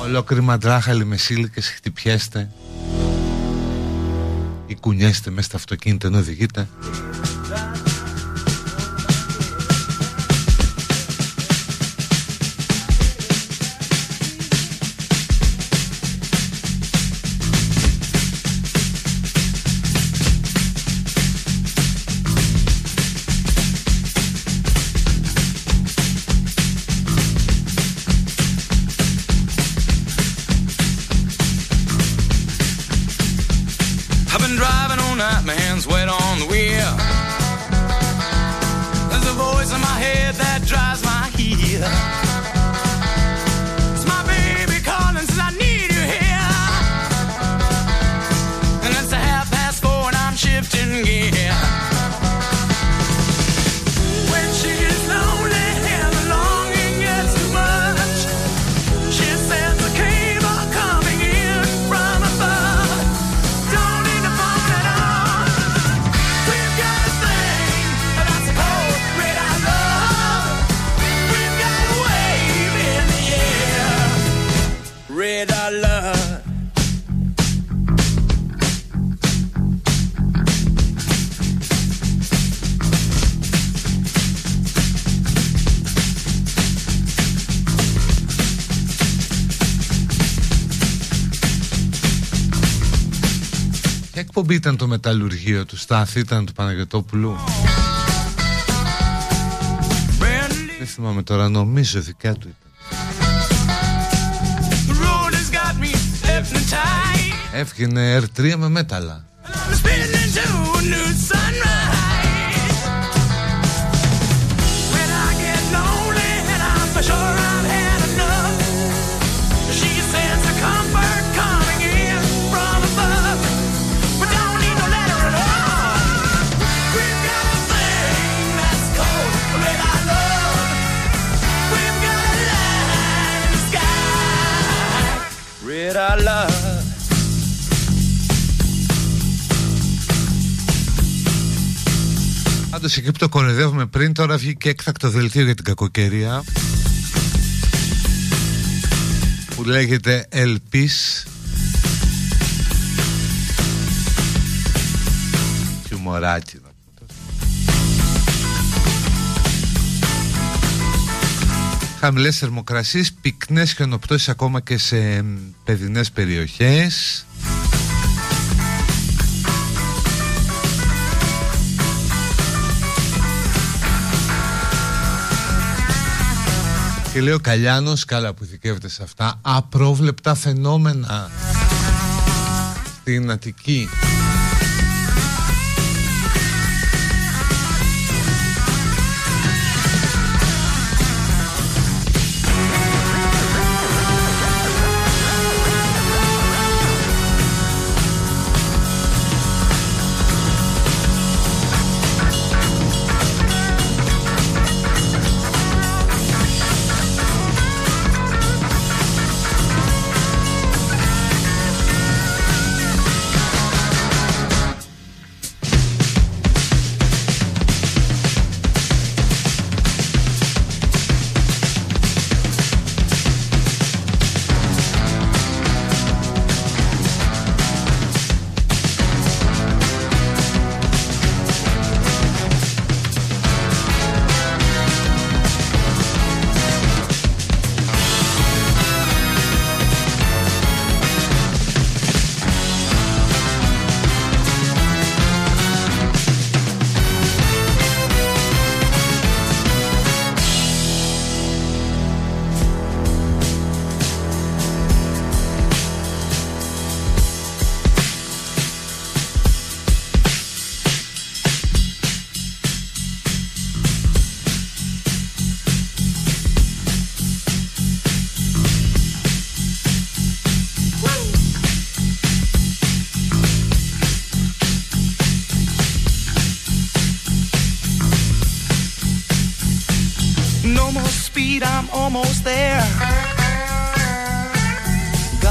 Ολόκληρη μαντράχαλη με χτυπιέστε ή κουνιέστε μέσα στα αυτοκίνητα ενώ οδηγείτε. Εκπομπή ήταν το μεταλλουργείο του Στάθη, ήταν του Παναγιωτόπουλου. Δεν θυμάμαι τώρα, νομίζω δικά του ήταν. road has got me hypnotized. Έβγαινε R3 με μέταλλα. Red I love. Πάντως εκεί που το κοροϊδεύουμε πριν, τώρα βγήκε έκτακτο δελτίο για την κακοκαιρία. Που λέγεται Ελπίς. Χιουμοράκι. Να πούμε. Χαμηλές θερμοκρασίες, πυκνές χιονοπτώσεις ακόμα και σε μ, παιδινές περιοχές. Και λέει ο Καλιάνος, καλά που ειδικεύεται σε αυτά, απρόβλεπτα φαινόμενα στην Αττική.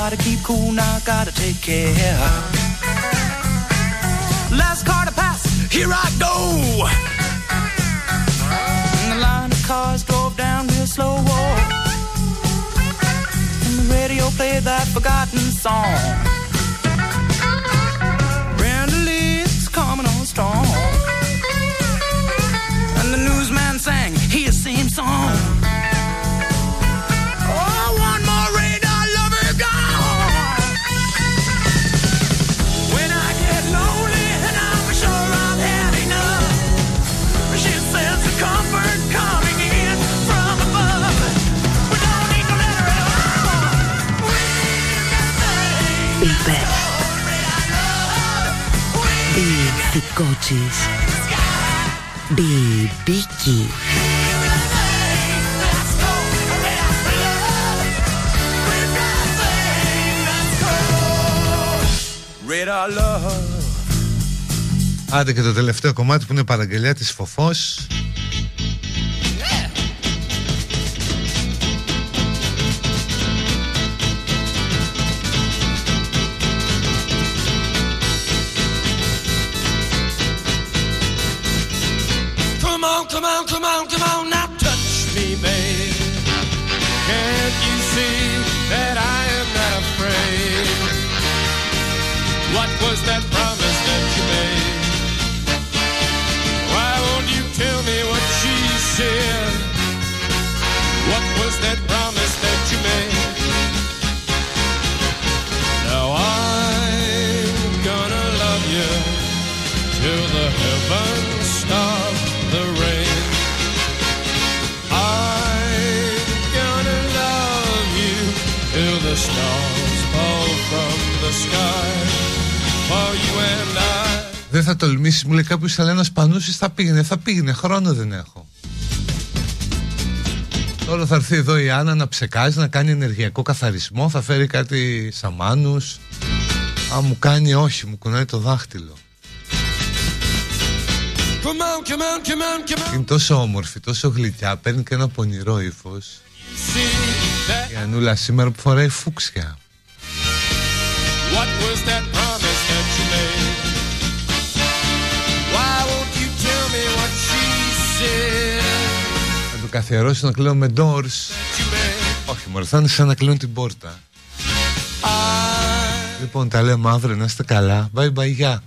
Gotta keep cool now, gotta take care. Last car to pass, here I go. And the line of cars drove down real slow. Oh. And the radio played that forgotten song. Coaches. Be Beaky. Radar love. Άντε και το τελευταίο κομμάτι που είναι παραγγελία της Φοφός. Θα πήγαινε, θα πήγαινε, χρόνο δεν έχω. Τώρα θα έρθει εδώ η Άννα να ψεκάζει, να κάνει ενεργειακό καθαρισμό, θα φέρει κάτι σαμάνους. Α, μου κάνει όχι, μου κουνάει το δάχτυλο. Come on, come on, come on, come on. Είναι τόσο όμορφη, τόσο γλυκιά, παίρνει και ένα πονηρό ύφος. See that. Η Ανούλα σήμερα που φοράει φούξια. Said? Θα του καθιερώσω να κλαίω με doors. You made. Όχι, μωρέ, θα είναι σαν να κλείνω την πόρτα. I Λοιπόν, τα λέμε αύριο, να είστε καλά. Bye bye, γεια.